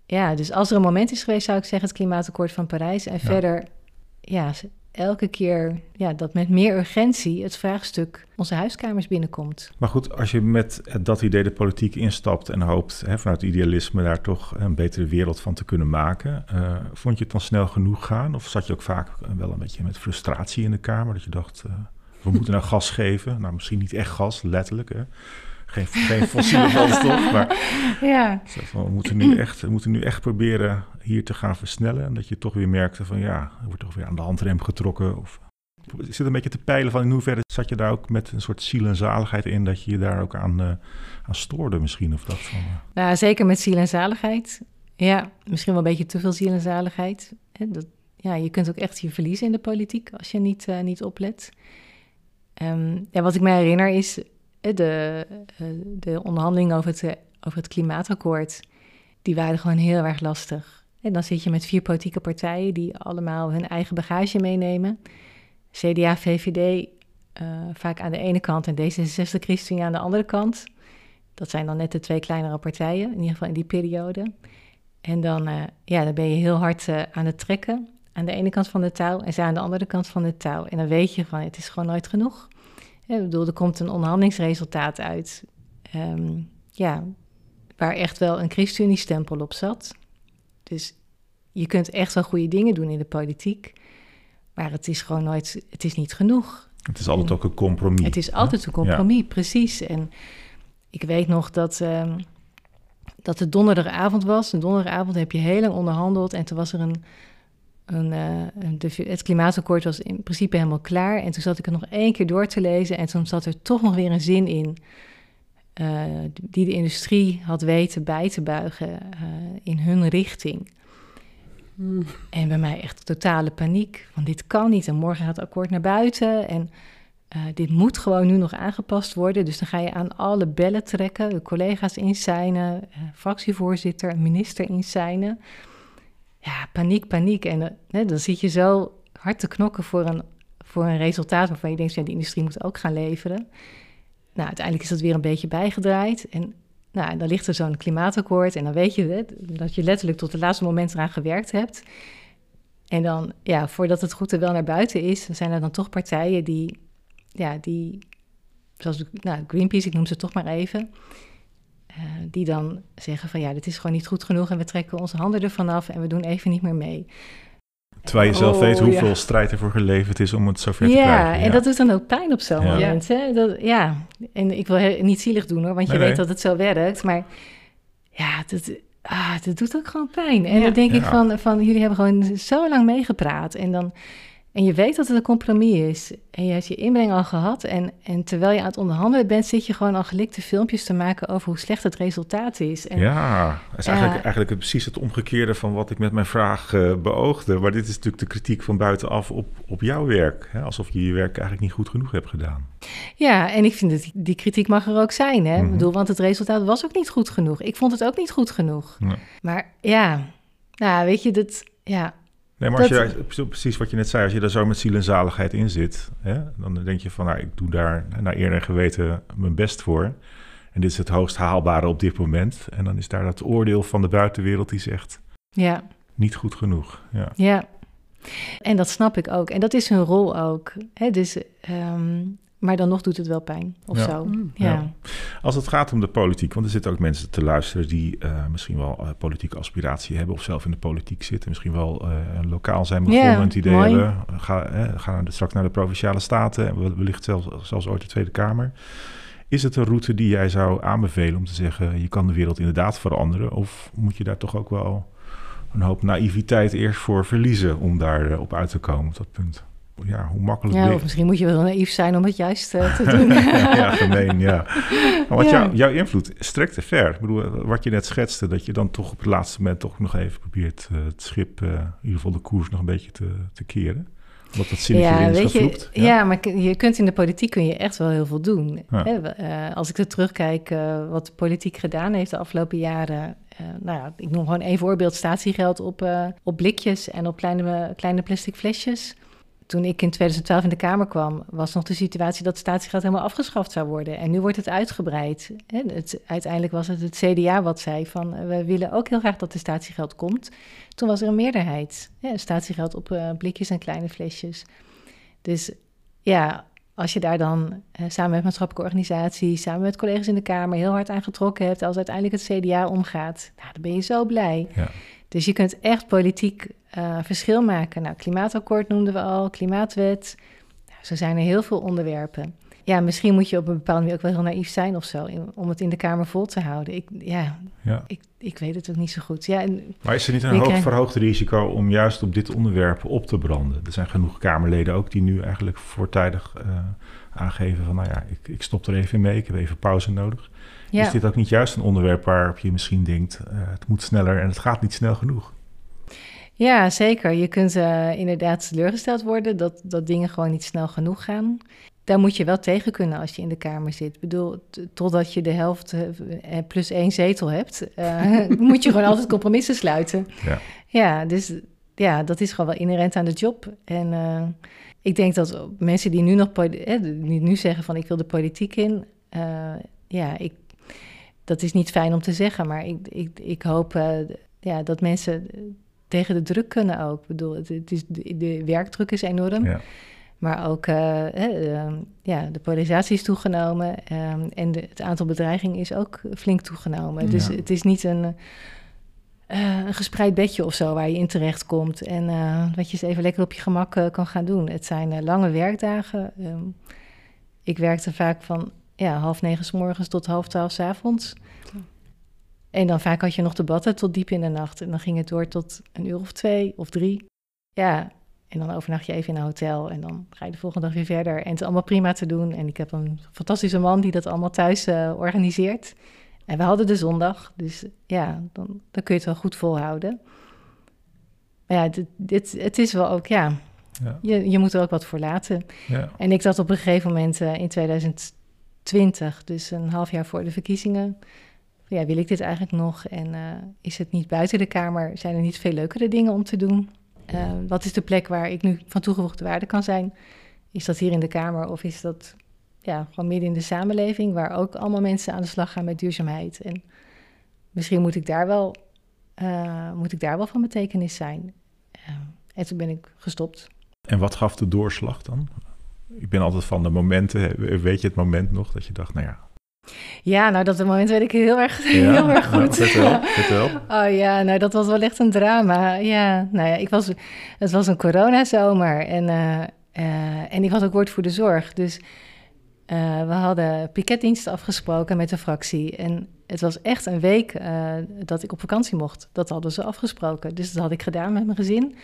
Ja, dus als er een moment is geweest, zou ik zeggen het klimaatakkoord van Parijs. En ja. verder, ja, elke keer ja, dat met meer urgentie het vraagstuk onze huiskamers binnenkomt. Maar goed, als je met dat idee de politiek instapt en hoopt hè, vanuit idealisme daar toch een betere wereld van te kunnen maken, uh, vond je het dan snel genoeg gaan? Of zat je ook vaak wel een beetje met frustratie in de Kamer? Dat je dacht, uh, we moeten nou gas geven. Nou, misschien niet echt gas, letterlijk. Hè? Geen, geen fossiele brandstof. (laughs) Maar ja. Van, we, moeten nu echt, we moeten nu echt proberen hier te gaan versnellen. En dat je toch weer merkte van ja, er wordt toch weer aan de handrem getrokken. Of, ik zit een beetje te peilen van in hoeverre zat je daar ook met een soort ziel en zaligheid in... dat je je daar ook aan, uh, aan stoorde misschien? Of dat van, uh... Nou, zeker met ziel en zaligheid. Ja, misschien wel een beetje te veel ziel en zaligheid. Dat, ja, je kunt ook echt je verliezen in de politiek als je niet, uh, niet oplet. Um, ja, wat ik me herinner is de, eh, de onderhandelingen over het, eh, over het klimaatakkoord, die waren gewoon heel erg lastig. En dan zit je met vier politieke partijen die allemaal hun eigen bagage meenemen. CDA, VVD eh, vaak aan de ene kant en D66 ChristenUnie aan de andere kant. Dat zijn dan net de twee kleinere partijen, in ieder geval in die periode. En dan, ja, dan ben je heel hard aan het trekken aan de ene kant van de touw en zij aan de andere kant van de touw. En dan weet je van, het is gewoon nooit genoeg. Ik bedoel, er komt een onderhandelingsresultaat uit. Um, ja, waar echt wel een ChristenUnie-stempel op zat. Dus je kunt echt wel goede dingen doen in de politiek. Maar het is gewoon nooit, het is niet genoeg. Het is altijd ook een compromis. Het is altijd een compromis, precies. En ik weet nog dat, um, dat het donderdagavond was. Een donderdagavond heb je heel lang onderhandeld. En toen was er een een, uh, de, het klimaatakkoord was in principe helemaal klaar. En toen zat ik het nog één keer door te lezen. En toen zat er toch nog weer een zin in. Uh, die de industrie had weten bij te buigen uh, in hun richting. Mm. En bij mij echt totale paniek. Want dit kan niet. En morgen gaat het akkoord naar buiten. En dit moet gewoon nu nog aangepast worden. Dus dan ga je aan alle bellen trekken. De collega's insignen. fractievoorzitter, minister insignen ja, paniek, paniek. En uh, dan zit je zo hard te knokken voor een, voor een resultaat waarvan je denkt, ja, de industrie moet ook gaan leveren. nou, uiteindelijk is dat weer een beetje bijgedraaid. En nou, dan ligt er zo'n klimaatakkoord en dan weet je dat je letterlijk tot het laatste moment eraan gewerkt hebt. En dan, ja, voordat het goed er wel naar buiten is, zijn er dan toch partijen die, ja, die, zoals nou, Greenpeace, ik noem ze toch maar even, uh, die dan zeggen van ja, dit is gewoon niet goed genoeg en we trekken onze handen ervan af en we doen even niet meer mee. Terwijl je zelf oh, weet hoeveel strijd ervoor geleverd is om het zover te krijgen. Ja, en dat doet dan ook pijn op zo'n moment. Hè? Dat, ja, en ik wil niet zielig doen hoor, want je weet dat het zo werkt. Maar ja, dat, ah, dat doet ook gewoon pijn. En dan denk ik van, van, jullie hebben gewoon zo lang meegepraat. En dan en je weet dat het een compromis is. En je hebt je inbreng al gehad. En, en terwijl je aan het onderhandelen bent, zit je gewoon al gelikte filmpjes te maken over hoe slecht het resultaat is. En, ja, is eigenlijk, eigenlijk precies het omgekeerde van wat ik met mijn vraag uh, beoogde. Maar dit is natuurlijk de kritiek van buitenaf op, op jouw werk. Hè? Alsof je je werk eigenlijk niet goed genoeg hebt gedaan. Ja, en ik vind dat die, kritiek mag er ook zijn. Hè? Ik mhm. bedoel, want het resultaat was ook niet goed genoeg. Ik vond het ook niet goed genoeg. Maar ja, nou, weet je, dat. Ja, Nee, maar als je precies wat je net zei, als je daar zo met ziel en zaligheid in zit, hè, dan denk je van, nou, ik doe daar naar eer en geweten mijn best voor. En dit is het hoogst haalbare op dit moment. En dan is daar dat oordeel van de buitenwereld die zegt, ja. niet goed genoeg. Ja. ja, en dat snap ik ook. En dat is hun rol ook. Hè? Dus um, maar dan nog doet het wel pijn of zo. Mm. Ja. Als het gaat om de politiek, want er zitten ook mensen te luisteren die uh, misschien wel uh, politieke aspiratie hebben of zelf in de politiek zitten, misschien wel uh, lokaal zijn begonnen, yeah, het idee mooi. hebben, ga, gaan straks naar de provinciale staten en wellicht zelfs, zelfs ooit de Tweede Kamer. Is het een route die jij zou aanbevelen om te zeggen, je kan de wereld inderdaad veranderen? Of moet je daar toch ook wel een hoop naïviteit eerst voor verliezen om daar op uit te komen op dat punt? Ja, hoe makkelijk... Ja, of misschien moet je wel naïef zijn om het juist uh, te (laughs) doen. ja, gemeen, ja. (laughs) Maar wat ja. jouw invloed strekt te ver. Ik bedoel, wat je net schetste, dat je dan toch op het laatste moment toch nog even probeert uh, het schip, uh, in ieder geval de koers, nog een beetje te, te keren. Wat dat zinnetje ja, is je, ja. ja. maar je kunt in de politiek kun je echt wel heel veel doen. Hè? als ik er terugkijk wat de politiek gedaan heeft de afgelopen jaren... nou ja, ik noem gewoon één voorbeeld, statiegeld op, op blikjes en op kleine, kleine plastic flesjes toen ik in 2012 in de Kamer kwam, was nog de situatie dat statiegeld helemaal afgeschaft zou worden. En nu wordt het uitgebreid. Het, uiteindelijk was het het CDA wat zei van eh, we willen ook heel graag dat de statiegeld komt. Toen was er een meerderheid. Hè, statiegeld op uh, blikjes en kleine flesjes. Dus ja, als je daar dan eh, samen met maatschappelijke organisaties, samen met collega's in de Kamer heel hard aan getrokken hebt, als uiteindelijk het CDA omgaat, nou, dan ben je zo blij. Ja. Dus je kunt echt politiek uh, verschil maken. Nou, klimaatakkoord noemden we al, klimaatwet. Nou, zo zijn er heel veel onderwerpen. Ja, misschien moet je op een bepaalde manier ook wel heel naïef zijn of zo, om het in de Kamer vol te houden. Ik, ja, ja. Ik, ik weet het ook niet zo goed. Ja, en, maar is er niet een hoog verhoogd risico om juist op dit onderwerp op te branden? Er zijn genoeg Kamerleden ook die nu eigenlijk voortijdig uh, aangeven van, nou ja, ik, ik stop er even mee, ik heb even pauze nodig. Is dit ook niet juist een onderwerp waarop je misschien denkt, uh, het moet sneller en het gaat niet snel genoeg? Ja, zeker. Je kunt uh, inderdaad teleurgesteld worden dat, dat dingen gewoon niet snel genoeg gaan. Daar moet je wel tegen kunnen als je in de Kamer zit. Ik bedoel, totdat je de helft uh, plus één zetel hebt, uh, (laughs) moet je gewoon altijd compromissen sluiten. Ja. ja, dus ja, dat is gewoon wel inherent aan de job. En ik denk dat mensen die nu nog die nu zeggen van ik wil de politiek in, ja, ik, dat is niet fijn om te zeggen, maar ik, ik, ik hoop ja, dat mensen tegen de druk kunnen ook. Ik bedoel, het, is, de, de, werkdruk is enorm. Ja. Maar ook uh, ja, de polarisatie is toegenomen um, en de, het aantal bedreigingen is ook flink toegenomen. Dus het is niet een, uh, een gespreid bedje of zo waar je in terecht komt en wat je eens even lekker op je gemak kan gaan doen. Het zijn lange werkdagen. Um, ik werkte vaak van ja, half negen s morgens tot half twaalf s avonds. En dan vaak had je nog debatten tot diep in de nacht. En dan ging het door tot een uur of twee of drie. Ja, en dan overnacht je even in een hotel en dan ga je de volgende dag weer verder. En het is allemaal prima te doen. En ik heb een fantastische man die dat allemaal thuis uh, organiseert. En we hadden de zondag, dus ja, dan, dan kun je het wel goed volhouden. Maar ja, dit, dit, het is wel ook, ja, ja. Je, je moet er ook wat voor laten. Ja. En ik zat op een gegeven moment uh, in 2020, dus een half jaar voor de verkiezingen ja, wil ik dit eigenlijk nog? En uh, is het niet buiten de Kamer? Zijn er niet veel leukere dingen om te doen? Uh, wat is de plek waar ik nu van toegevoegde waarde kan zijn? Is dat hier in de Kamer of is dat ja, gewoon midden in de samenleving, waar ook allemaal mensen aan de slag gaan met duurzaamheid. En misschien moet ik daar wel, uh, moet ik daar wel van betekenis zijn. Uh, en toen ben ik gestopt. En wat gaf de doorslag dan? Ik ben altijd van de momenten, weet je het moment nog dat je dacht, nou ja, ja, nou dat moment weet ik heel erg, (laughs) heel erg goed. Nou, vertel, (laughs) vertel. Oh ja, nou dat was wel echt een drama. Ja, nou ja, ik was, het was een coronazomer en, uh, uh, en ik was ook woord voor de zorg. Dus uh, we hadden piketdienst afgesproken met de fractie. En het was echt een week dat ik op vakantie mocht. Dat hadden ze afgesproken. Dus dat had ik gedaan met mijn gezin.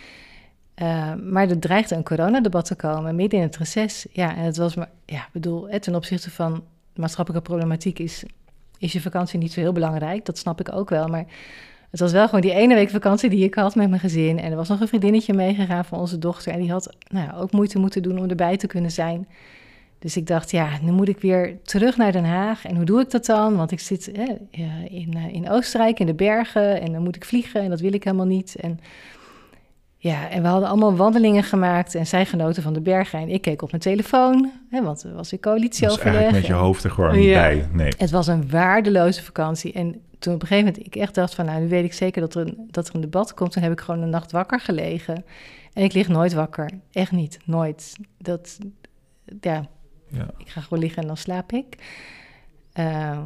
maar er dreigde een coronadebat te komen midden in het reces. Ja, en het was maar, ja, bedoel, ten opzichte van maatschappelijke problematiek is, is je vakantie niet zo heel belangrijk. Dat snap ik ook wel. Maar het was wel gewoon die ene week vakantie die ik had met mijn gezin. En er was nog een vriendinnetje meegegaan van onze dochter. En die had nou ja, ook moeite moeten doen om erbij te kunnen zijn. Dus ik dacht, ja, nu moet ik weer terug naar Den Haag. En hoe doe ik dat dan? Want ik zit hè, in, eh, in Oostenrijk, in de bergen. En dan moet ik vliegen en dat wil ik helemaal niet. En ja, en we hadden allemaal wandelingen gemaakt en zij genoten van de bergen. En ik keek op mijn telefoon, hè, want er was een coalitieoverleg. met je hoofd er gewoon ja. bij. Nee. Het was een waardeloze vakantie. En toen op een gegeven moment ik echt dacht van... nou, nu weet ik zeker dat er, een, dat er een debat komt. Toen heb ik gewoon een nacht wakker gelegen. En ik lig nooit wakker. Echt niet, nooit. Dat, ja, ja. ik ga gewoon liggen en dan slaap ik. Uh,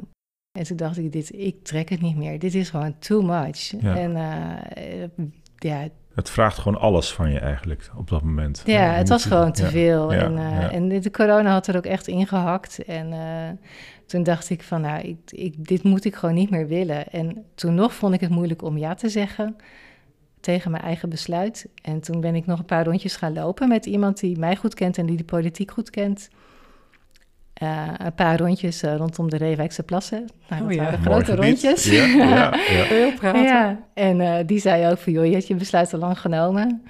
en toen dacht ik, dit, ik trek het niet meer. Dit is gewoon too much. Ja. En uh, ja, het vraagt gewoon alles van je eigenlijk op dat moment. Ja, het was gewoon te veel. en, uh, en de corona had er ook echt ingehakt. En uh, toen dacht ik van, nou, ik, ik, dit moet ik gewoon niet meer willen. En toen nog vond ik het moeilijk om ja te zeggen tegen mijn eigen besluit. En toen ben ik nog een paar rondjes gaan lopen met iemand die mij goed kent en die de politiek goed kent. Uh, een paar rondjes uh, rondom de Reewijkse plassen. Nou, dat oh, ja. waren grote rondjes. Ja, ja, ja. (laughs) Heel praten. Ja. En uh, die zei ook van, joh, je hebt je besluit al lang genomen.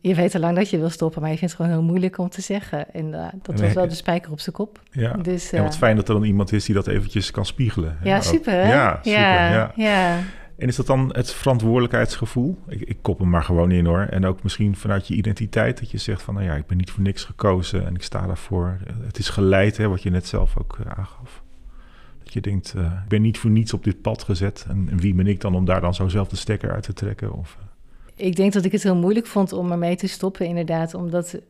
Je weet al lang dat je wil stoppen, maar je vindt het gewoon heel moeilijk om te zeggen. En dat nee. was wel de spijker op zijn kop. Ja. Dus, en wat fijn dat er dan iemand is die dat eventjes kan spiegelen. Ja, super. Ja, super. Ja, ja. En is dat dan het verantwoordelijkheidsgevoel? Ik, ik kop hem maar gewoon in hoor. En ook misschien vanuit je identiteit dat je zegt van... nou ja, ik ben niet voor niks gekozen en ik sta daarvoor. Het is geleid, hè, wat je net zelf ook uh, aangaf. Dat je denkt, uh, ik ben niet voor niets op dit pad gezet. En, wie ben ik dan om daar dan zo zelf de stekker uit te trekken? Of, uh... Ik denk dat ik het heel moeilijk vond om ermee te stoppen inderdaad. Omdat,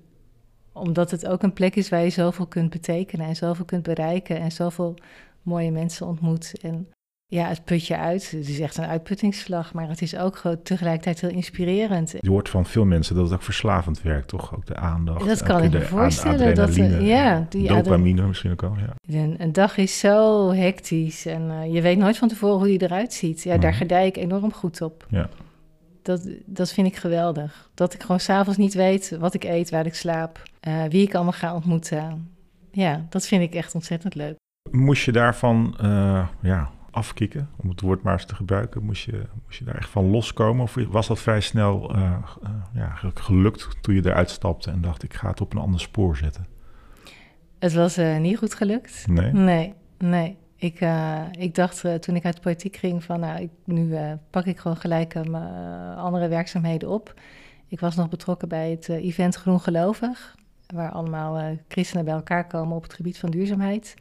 omdat het ook een plek is waar je zoveel kunt betekenen... en zoveel kunt bereiken en zoveel mooie mensen ontmoet. En ja, het put je uit. Het is echt een uitputtingsslag, maar het is ook tegelijkertijd heel inspirerend. Je hoort van veel mensen dat het ook verslavend werkt, toch? Ook de aandacht. Dat kan ik me voorstellen. Dat, ja, die dopamine misschien ook al. Ja. Een, een, dag is zo hectisch en uh, je weet nooit van tevoren hoe die eruit ziet. Ja, daar mhm. gedij ik enorm goed op. Ja. Dat, dat vind ik geweldig. Dat ik gewoon s'avonds niet weet wat ik eet, waar ik slaap, uh, wie ik allemaal ga ontmoeten. Ja, dat vind ik echt ontzettend leuk. Moest je daarvan, uh, ja, afkicken, om het woord maar eens te gebruiken? Moest je, moest je daar echt van loskomen? Of was dat vrij snel uh, uh, ja, gelukt toen je eruit stapte en dacht ik ga het op een ander spoor zetten? Het was uh, niet goed gelukt. Nee? Nee, nee. Ik, ik dacht toen ik uit de politiek ging van nou, ik, nu pak ik gewoon gelijk mijn andere werkzaamheden op. Ik was nog betrokken bij het event Groen Gelovig, waar allemaal christenen bij elkaar komen op het gebied van duurzaamheid.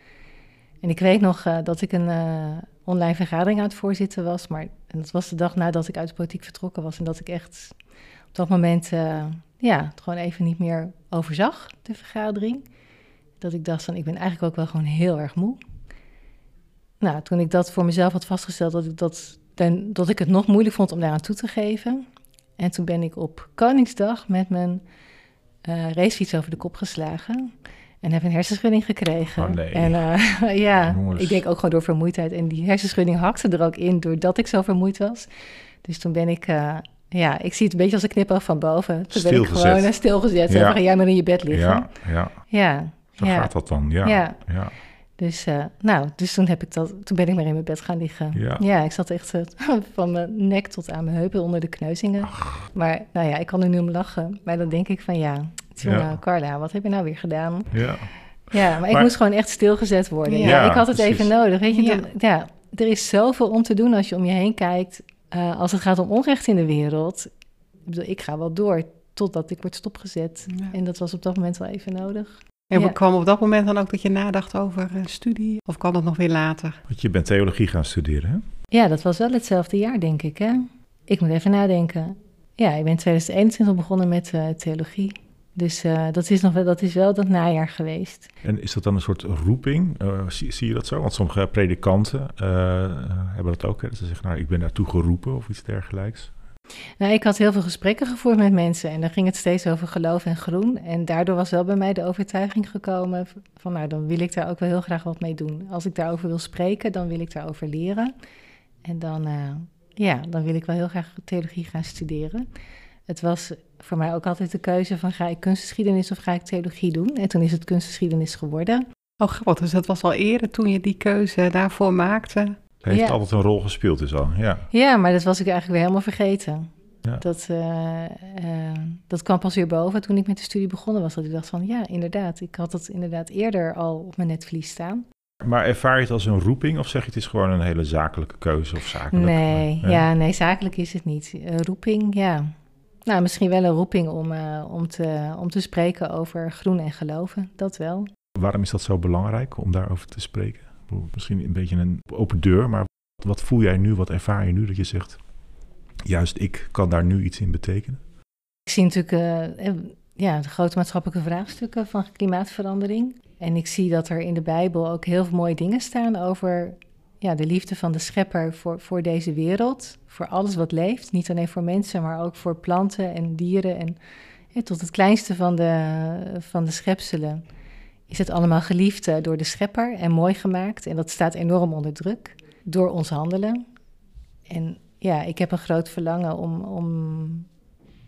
En ik weet nog dat ik een, online vergadering aan het voorzitten was. Maar dat was de dag nadat ik uit de politiek vertrokken was. En dat ik echt op dat moment uh, ja, het gewoon even niet meer overzag, de vergadering. Dat ik dacht van, ik ben eigenlijk ook wel gewoon heel erg moe. Nou, toen ik dat voor mezelf had vastgesteld, dat ik, dat, dat ik het nog moeilijk vond om daaraan toe te geven. En toen ben ik op Koningsdag met mijn uh, racefiets over de kop geslagen. En heb een hersenschudding gekregen. Oh nee. En uh, (laughs) ja, ik denk ook gewoon door vermoeidheid. En die hersenschudding hakte er ook in doordat ik zo vermoeid was. Dus toen ben ik, uh, ja, ik zie het een beetje als een knipoog van boven. Toen ben ik gewoon uh, stilgezet. Ja. En ga jij maar in je bed liggen. Ja, ja. Ja. Zo ja. gaat dat dan, ja. ja. ja. Dus, uh, nou, dus toen, heb ik dat, toen ben ik maar in mijn bed gaan liggen. Ja, ja ik zat echt uh, (laughs) van mijn nek tot aan mijn heupen onder de kneuzingen. Ach. Maar nou ja, ik kan er nu om lachen. Maar dan denk ik van ja, ja. Carla, wat heb je nou weer gedaan? Ja, ja maar, ik moest gewoon echt stilgezet worden. Ja, ik had het even nodig. Weet je, ja. ja. er is zoveel om te doen als je om je heen kijkt. Uh, als het gaat om onrecht in de wereld. Ik, bedoel, ik ga wel door totdat ik word stopgezet. En dat was op dat moment wel even nodig. En Ja. kwam op dat moment dan ook dat je nadacht over eh, studie? Of kwam dat nog weer later? Want je bent theologie gaan studeren, hè? Ja, dat was wel hetzelfde jaar, denk ik. Hè? Ik moet even nadenken. Ja, ik ben in 2021 begonnen met eh, theologie. Dus eh, dat, is nog wel, dat is wel dat najaar geweest. En is dat dan een soort roeping? Eh, zie, zie je dat zo? Want sommige predikanten eh, hebben dat ook. Hè? Dat Ze zeggen, nou, ik ben daartoe geroepen of iets dergelijks. Nou, ik had heel veel gesprekken gevoerd met mensen en dan ging het steeds over geloof en groen. En daardoor was wel bij mij de overtuiging gekomen van, nou, dan wil ik daar ook wel heel graag wat mee doen. Als ik daarover wil spreken, dan wil ik daarover leren. En dan, ja, dan wil ik wel heel graag theologie gaan studeren. Het was voor mij ook altijd de keuze van, ga ik kunstgeschiedenis of ga ik theologie doen? En toen is het kunstgeschiedenis geworden. Oh, grappig. Dus dat was al eerder toen je die keuze daarvoor maakte. Heeft Ja. altijd een rol gespeeld dus al, ja. Ja, maar dat was ik eigenlijk weer helemaal vergeten. Ja. Dat, eh, eh, dat kwam pas weer boven toen ik met de studie begonnen was. Dat ik dacht van, ja, inderdaad. Ik had het inderdaad eerder al op mijn netvlies staan. Maar ervaar je het als een roeping of zeg je het is gewoon een hele zakelijke keuze of zakelijk? Nee, ja, nee, zakelijk is het niet. Eh, roeping, ja. Nou, misschien wel een roeping om, eh, om, te, om te spreken over groen en geloven. Dat wel. Waarom is dat zo belangrijk om daarover te spreken? Misschien een beetje een open deur, maar wat voel jij nu, wat ervaar je nu dat je zegt, juist ik kan daar nu iets in betekenen? Ik zie natuurlijk eh, eh, ja, de grote maatschappelijke vraagstukken van klimaatverandering. En ik zie dat er in de Bijbel ook heel veel mooie dingen staan over ja, de liefde van de schepper voor, voor deze wereld. Voor alles wat leeft. Niet alleen voor mensen, maar ook voor planten en dieren. En tot het kleinste van de, van de schepselen is het allemaal geliefd eh, door de schepper en mooi gemaakt. En dat staat enorm onder druk door ons handelen. En ja, ik heb een groot verlangen om, om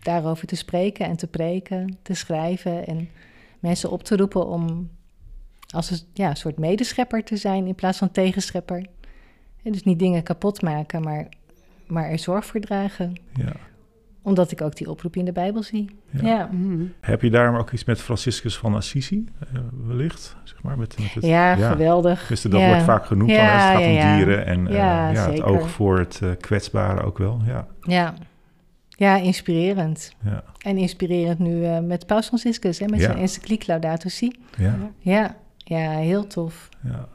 daarover te spreken en te preken, te schrijven en mensen op te roepen om als een, ja, soort medeschepper te zijn in plaats van tegenschepper. En dus niet dingen kapot maken, maar, maar er zorg voor dragen. Ja. Omdat ik ook die oproep in de Bijbel zie. Ja. Ja, Mhm. Heb je daarom ook iets met Franciscus van Assisi, eh, wellicht? Zeg maar, met, met het, ja, geweldig. Dus dat Ja. wordt vaak genoemd Ja, dan, als het gaat ja, om dieren en eh, Ja, ja, het oog voor het eh, kwetsbare ook wel. Ja, Ja, ja inspirerend. ja, En inspirerend nu eh, met Paus Franciscus, hè, met Ja. zijn encycliek Laudato Si. ja, Ja, ja, heel tof. ja.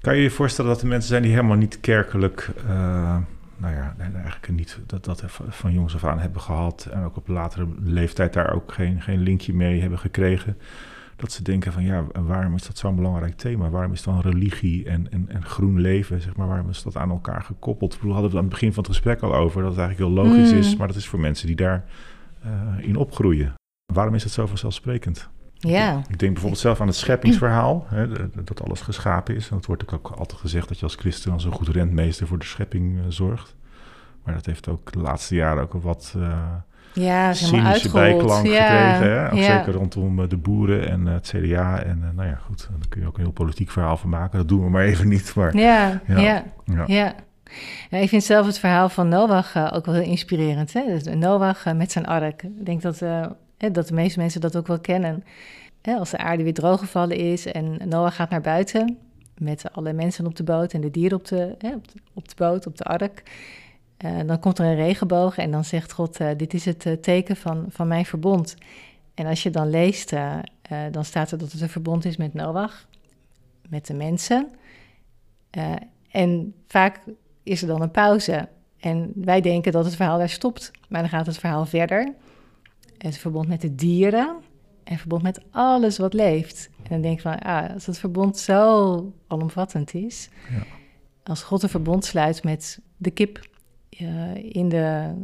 Kan je je voorstellen dat er mensen zijn die helemaal niet kerkelijk, eh, nou ja, eigenlijk niet dat, dat van jongs af aan hebben gehad en ook op latere leeftijd daar ook geen, geen linkje mee hebben gekregen? Dat ze denken van ja, waarom is dat zo'n belangrijk thema? Waarom is dan religie en, en, en groen leven, zeg maar, waarom is dat aan elkaar gekoppeld? Bedoel, hadden we het aan het begin van het gesprek al over dat het eigenlijk heel logisch Mm. is, maar dat is voor mensen die daar eh, in opgroeien. Waarom is het zo vanzelfsprekend? Ja, Ik denk bijvoorbeeld zelf aan het scheppingsverhaal, hè, dat alles geschapen is. En dat wordt ook altijd gezegd dat je als christen als een goed rentmeester voor de schepping eh, zorgt. Maar dat heeft ook de laatste jaren ook een wat eh ja, cynische bijklank ja, gekregen. Hè? Ook ja. Zeker rondom eh, de boeren en het CDA. En nou ja, goed, daar kun je ook een heel politiek verhaal van maken. Dat doen we maar even niet. Maar, Ja, Ja. ja, ja. ik vind zelf het verhaal van Noach ook wel heel inspirerend. Hè? Dus Noach met zijn ark. Ik denk dat, hè, dat de meeste mensen dat ook wel kennen. Als de aarde weer drooggevallen is en Noach gaat naar buiten... met alle mensen op de boot en de dieren op de, op de, boot, op de ark... eh, dan komt er een regenboog en dan zegt God... eh, dit is het eh, teken van, van mijn verbond. En als je dan leest, dan staat er dat het een verbond is met Noach... met de mensen... En vaak is er dan een pauze. En wij denken dat het verhaal daar stopt. Maar dan gaat het verhaal verder. Het verbond met de dieren. En verbond met alles wat leeft. En dan denk ik van, ah, als het verbond zo alomvattend is. Ja. Als God een verbond sluit met de kip eh, in, de,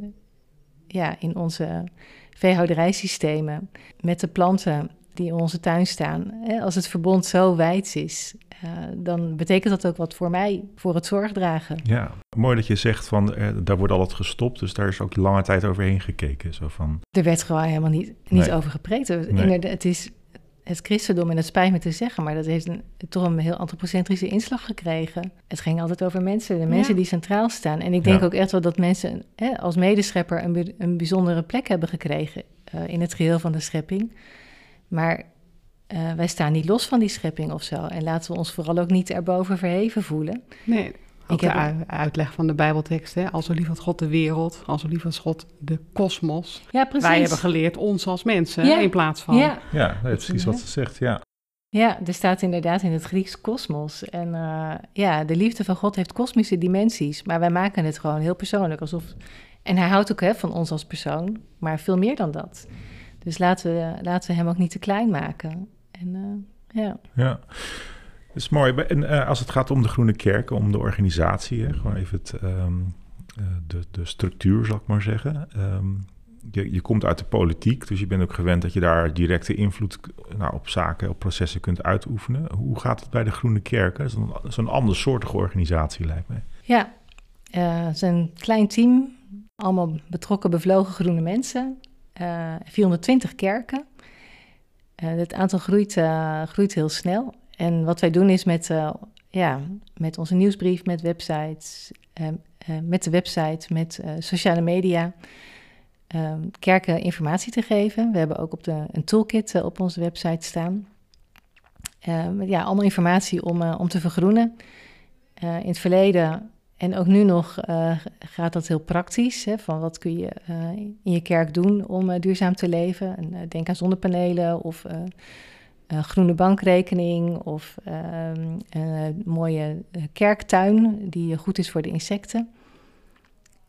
ja, in onze veehouderijsystemen. Met de planten die in onze tuin staan. Hè, als het verbond zo wijd is, eh, dan betekent dat ook wat voor mij, voor het zorgdragen. Ja, mooi dat je zegt van eh, daar wordt altijd gestopt. Dus daar is ook lange tijd overheen gekeken. Zo van, Er werd gewoon helemaal niet, niet Nee. over gepreekt. Nee. inderdaad, Het is het christendom, en dat spijt me te zeggen, maar dat heeft een, toch een heel antropocentrische inslag gekregen. Het ging altijd over mensen, de mensen Ja. die centraal staan. En ik denk Ja. ook echt wel dat mensen hè, als medeschepper een, een bijzondere plek hebben gekregen eh, in het geheel van de schepping. Maar eh, wij staan niet los van die schepping of zo. En laten we ons vooral ook niet erboven verheven voelen. Nee, Ook Ik de heb- uitleg van de Bijbeltekst, hè? Al zo lief had God de wereld, al zo lief als God de kosmos. Ja, precies. Wij hebben geleerd ons als mensen, Ja. in plaats van... Ja, Ja, dat is precies wat ze zegt, ja. ja, er staat inderdaad in het Grieks kosmos. En eh, ja, de liefde van God heeft kosmische dimensies. Maar wij maken het gewoon heel persoonlijk. Alsof... En hij houdt ook hè, van ons als persoon, maar veel meer dan dat. Dus laten we, laten we hem ook niet te klein maken. En eh, ja. Ja, dat is mooi. En eh, als het gaat om de Groene Kerken, om de organisatie, hè, gewoon even het, ehm, eh, de, de structuur, zal ik maar zeggen. Ehm, je, je komt uit de politiek, dus je bent ook gewend dat je daar directe invloed nou, op zaken, op processen kunt uitoefenen. Hoe gaat het bij de Groene Kerken? Dat is een, dat is een andersoortige organisatie, lijkt mij. Ja, het is een klein team, allemaal betrokken, bevlogen groene mensen. Eh 420 kerken. Eh, het aantal groeit, eh, groeit heel snel. En wat wij doen is met, eh, ja, met onze nieuwsbrief, met websites, eh, eh, met de website, met eh, sociale media, eh, kerken informatie te geven. We hebben ook op de, een toolkit eh, op onze website staan. Eh, met, ja, allemaal informatie om, eh, om te vergroenen. Eh, in het verleden en ook nu nog eh, gaat dat heel praktisch. Hè, van wat kun je eh, in je kerk doen om eh, duurzaam te leven? En, denk aan zonnepanelen of groene bankrekening of ehm, een mooie eh, kerktuin die goed is voor de insecten.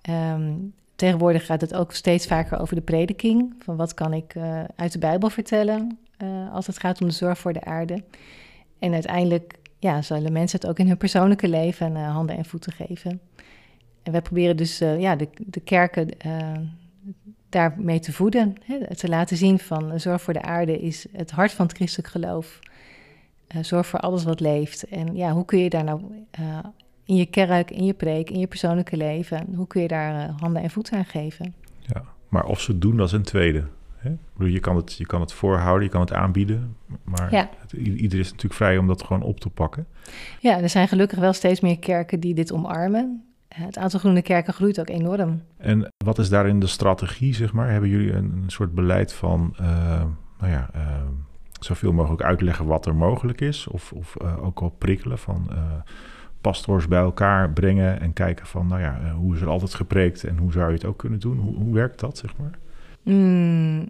Ehm, tegenwoordig gaat het ook steeds vaker over de prediking. Van wat kan ik uit de Bijbel vertellen als het gaat om de zorg voor de aarde. En uiteindelijk ja, zullen mensen het ook in hun persoonlijke leven eh, handen en voeten geven. En wij proberen dus eh, ja, de, de kerken eh, daarmee te voeden. Hè, te laten zien van zorg voor de aarde is het hart van het christelijk geloof. Zorg voor alles wat leeft. En ja, hoe kun je daar nou in je kerk, in je preek, in je persoonlijke leven, hoe kun je daar handen en voeten aan geven? Ja, maar of ze doen, dat is een tweede. Hè? Ik bedoel, je, kan het, je kan het voorhouden, je kan het aanbieden, maar Ja. het, i- ieder is natuurlijk vrij om dat gewoon op te pakken. Ja, er zijn gelukkig wel steeds meer kerken die dit omarmen. Eh, Het aantal groene kerken groeit ook enorm. En wat is daarin de strategie, zeg maar? Hebben jullie een, een soort beleid van, eh, nou ja, eh, zoveel mogelijk uitleggen wat er mogelijk is? Of, of ook al prikkelen van pastors bij elkaar brengen en kijken van, nou ja, hoe is er altijd gepreekt en hoe zou je het ook kunnen doen? Hoe, hoe werkt dat, zeg maar? Mm,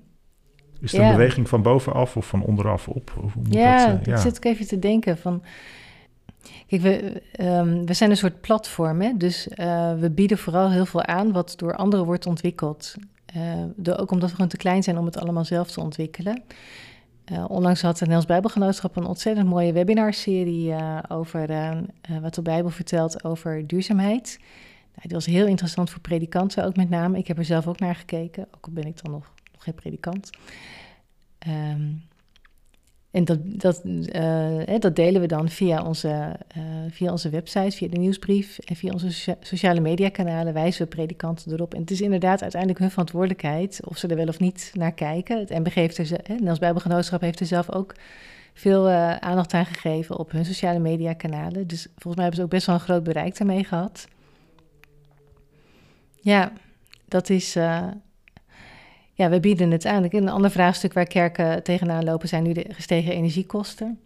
Is het Ja. een beweging van bovenaf of van onderaf op? Of hoe moet ja, dat, eh, ik zit ook even te denken van... Kijk, we, ehm, we zijn een soort platform, hè? dus eh, we bieden vooral heel veel aan wat door anderen wordt ontwikkeld. Eh, de, ook omdat we gewoon te klein zijn om het allemaal zelf te ontwikkelen. Eh, onlangs had het Nederlands Bijbelgenootschap een ontzettend mooie webinarserie over eh, wat de Bijbel vertelt over duurzaamheid. Die was heel interessant voor predikanten ook met name. Ik heb er zelf ook naar gekeken, ook al ben ik dan nog, geen predikant. Ehm, en dat, dat, eh, dat delen we dan via onze, eh, via onze website, via de nieuwsbrief en via onze socia- sociale mediakanalen wijzen we predikanten erop. En het is inderdaad uiteindelijk hun verantwoordelijkheid of ze er wel of niet naar kijken. Het MBG heeft er, het Nederlands Bijbelgenootschap heeft er zelf ook veel eh, aandacht aan gegeven op hun sociale mediakanalen. Dus volgens mij hebben ze ook best wel een groot bereik daarmee gehad. Ja, dat is. eh, ja, we bieden het aan. Een ander vraagstuk waar kerken tegenaan lopen zijn nu de gestegen energiekosten.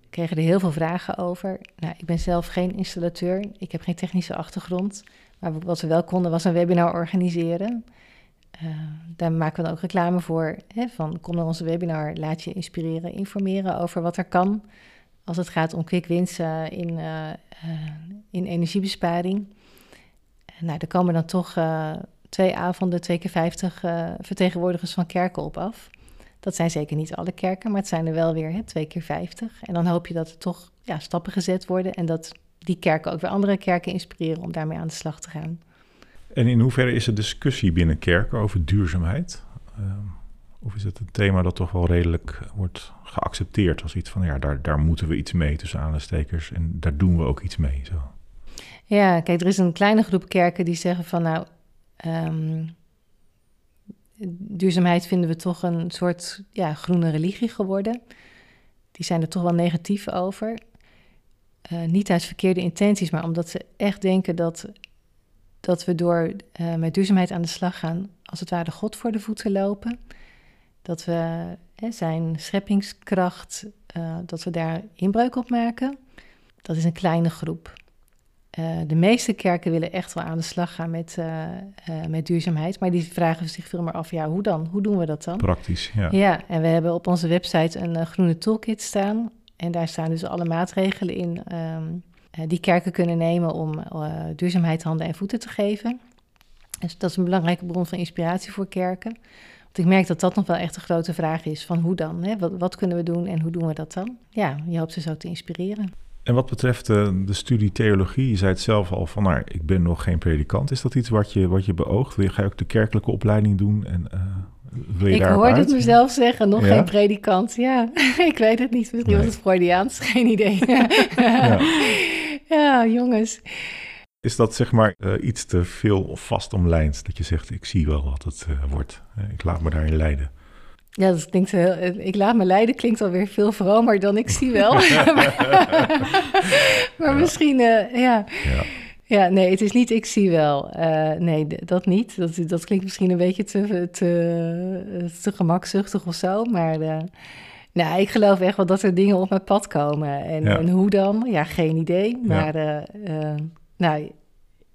We kregen er heel veel vragen over. Nou, ik ben zelf geen installateur. Ik heb geen technische achtergrond. Maar wat we wel konden was een webinar organiseren. Eh, daar maken we dan ook reclame voor. Hè, van kom naar onze webinar, laat je inspireren, informeren over wat er kan. Als het gaat om quick wins eh, in, in energiebesparing. Nou, er komen dan toch eh, twee avonden, twee keer vijftig eh, vertegenwoordigers van kerken op af. Dat zijn zeker niet alle kerken, maar het zijn er wel weer hè, twee keer vijftig. En dan hoop je dat er toch ja, stappen gezet worden en dat die kerken ook weer andere kerken inspireren om daarmee aan de slag te gaan. En in hoeverre is er discussie binnen kerken over duurzaamheid? Ehm, of is het een thema dat toch wel redelijk wordt geaccepteerd als iets van, ja, daar, daar moeten we iets mee tussen aanstekers en daar doen we ook iets mee. Zo. Ja, kijk, er is een kleine groep kerken die zeggen van nou, ehm, duurzaamheid vinden we toch een soort ja, groene religie geworden. Die zijn er toch wel negatief over. Eh, niet uit verkeerde intenties, maar omdat ze echt denken dat, dat we door eh, met duurzaamheid aan de slag gaan, als het ware God voor de voeten lopen. Dat we hè, zijn scheppingskracht, eh, dat we daar inbreuk op maken. Dat is een kleine groep. Eh, de meeste kerken willen echt wel aan de slag gaan met, eh, eh, met duurzaamheid. Maar die vragen zich veel meer af, ja, hoe dan? Hoe doen we dat dan? Praktisch, ja. Ja, en we hebben op onze website een groene toolkit staan. En daar staan dus alle maatregelen in ehm, eh, die kerken kunnen nemen om duurzaamheid handen en voeten te geven. Dus dat is een belangrijke bron van inspiratie voor kerken. Want ik merk dat dat nog wel echt een grote vraag is van hoe dan? Hè? Wat, wat kunnen we doen en hoe doen we dat dan? Ja, je hoopt ze zo te inspireren. En wat betreft eh, de studie theologie, je zei het zelf al van, nou, ik ben nog geen predikant. Is dat iets wat je, wat je beoogt? Wil je, ga je ook de kerkelijke opleiding doen? En, eh, wil je Ik hoorde het mezelf zeggen, nog Ja? geen predikant. Ja, (laughs) ik weet het niet. Misschien was het Freudiaans, (laughs) geen idee. Ja. (laughs) ja, jongens. Is dat zeg maar eh, iets te veel of vast omlijnd? Dat je zegt, ik zie wel wat het wordt. Ik laat me daarin leiden. Ja, dat klinkt heel, ik laat me leiden klinkt alweer veel vromer dan ik zie wel. (laughs) maar misschien, eh, ja. Ja. Ja, nee, het is niet ik zie wel. Eh, nee, dat niet. Dat, dat klinkt misschien een beetje te, te, te gemakzuchtig of zo. Maar eh, nou, ik geloof echt wel dat er dingen op mijn pad komen. En, Ja. en hoe dan? Ja, geen idee. Maar eh, eh, nou,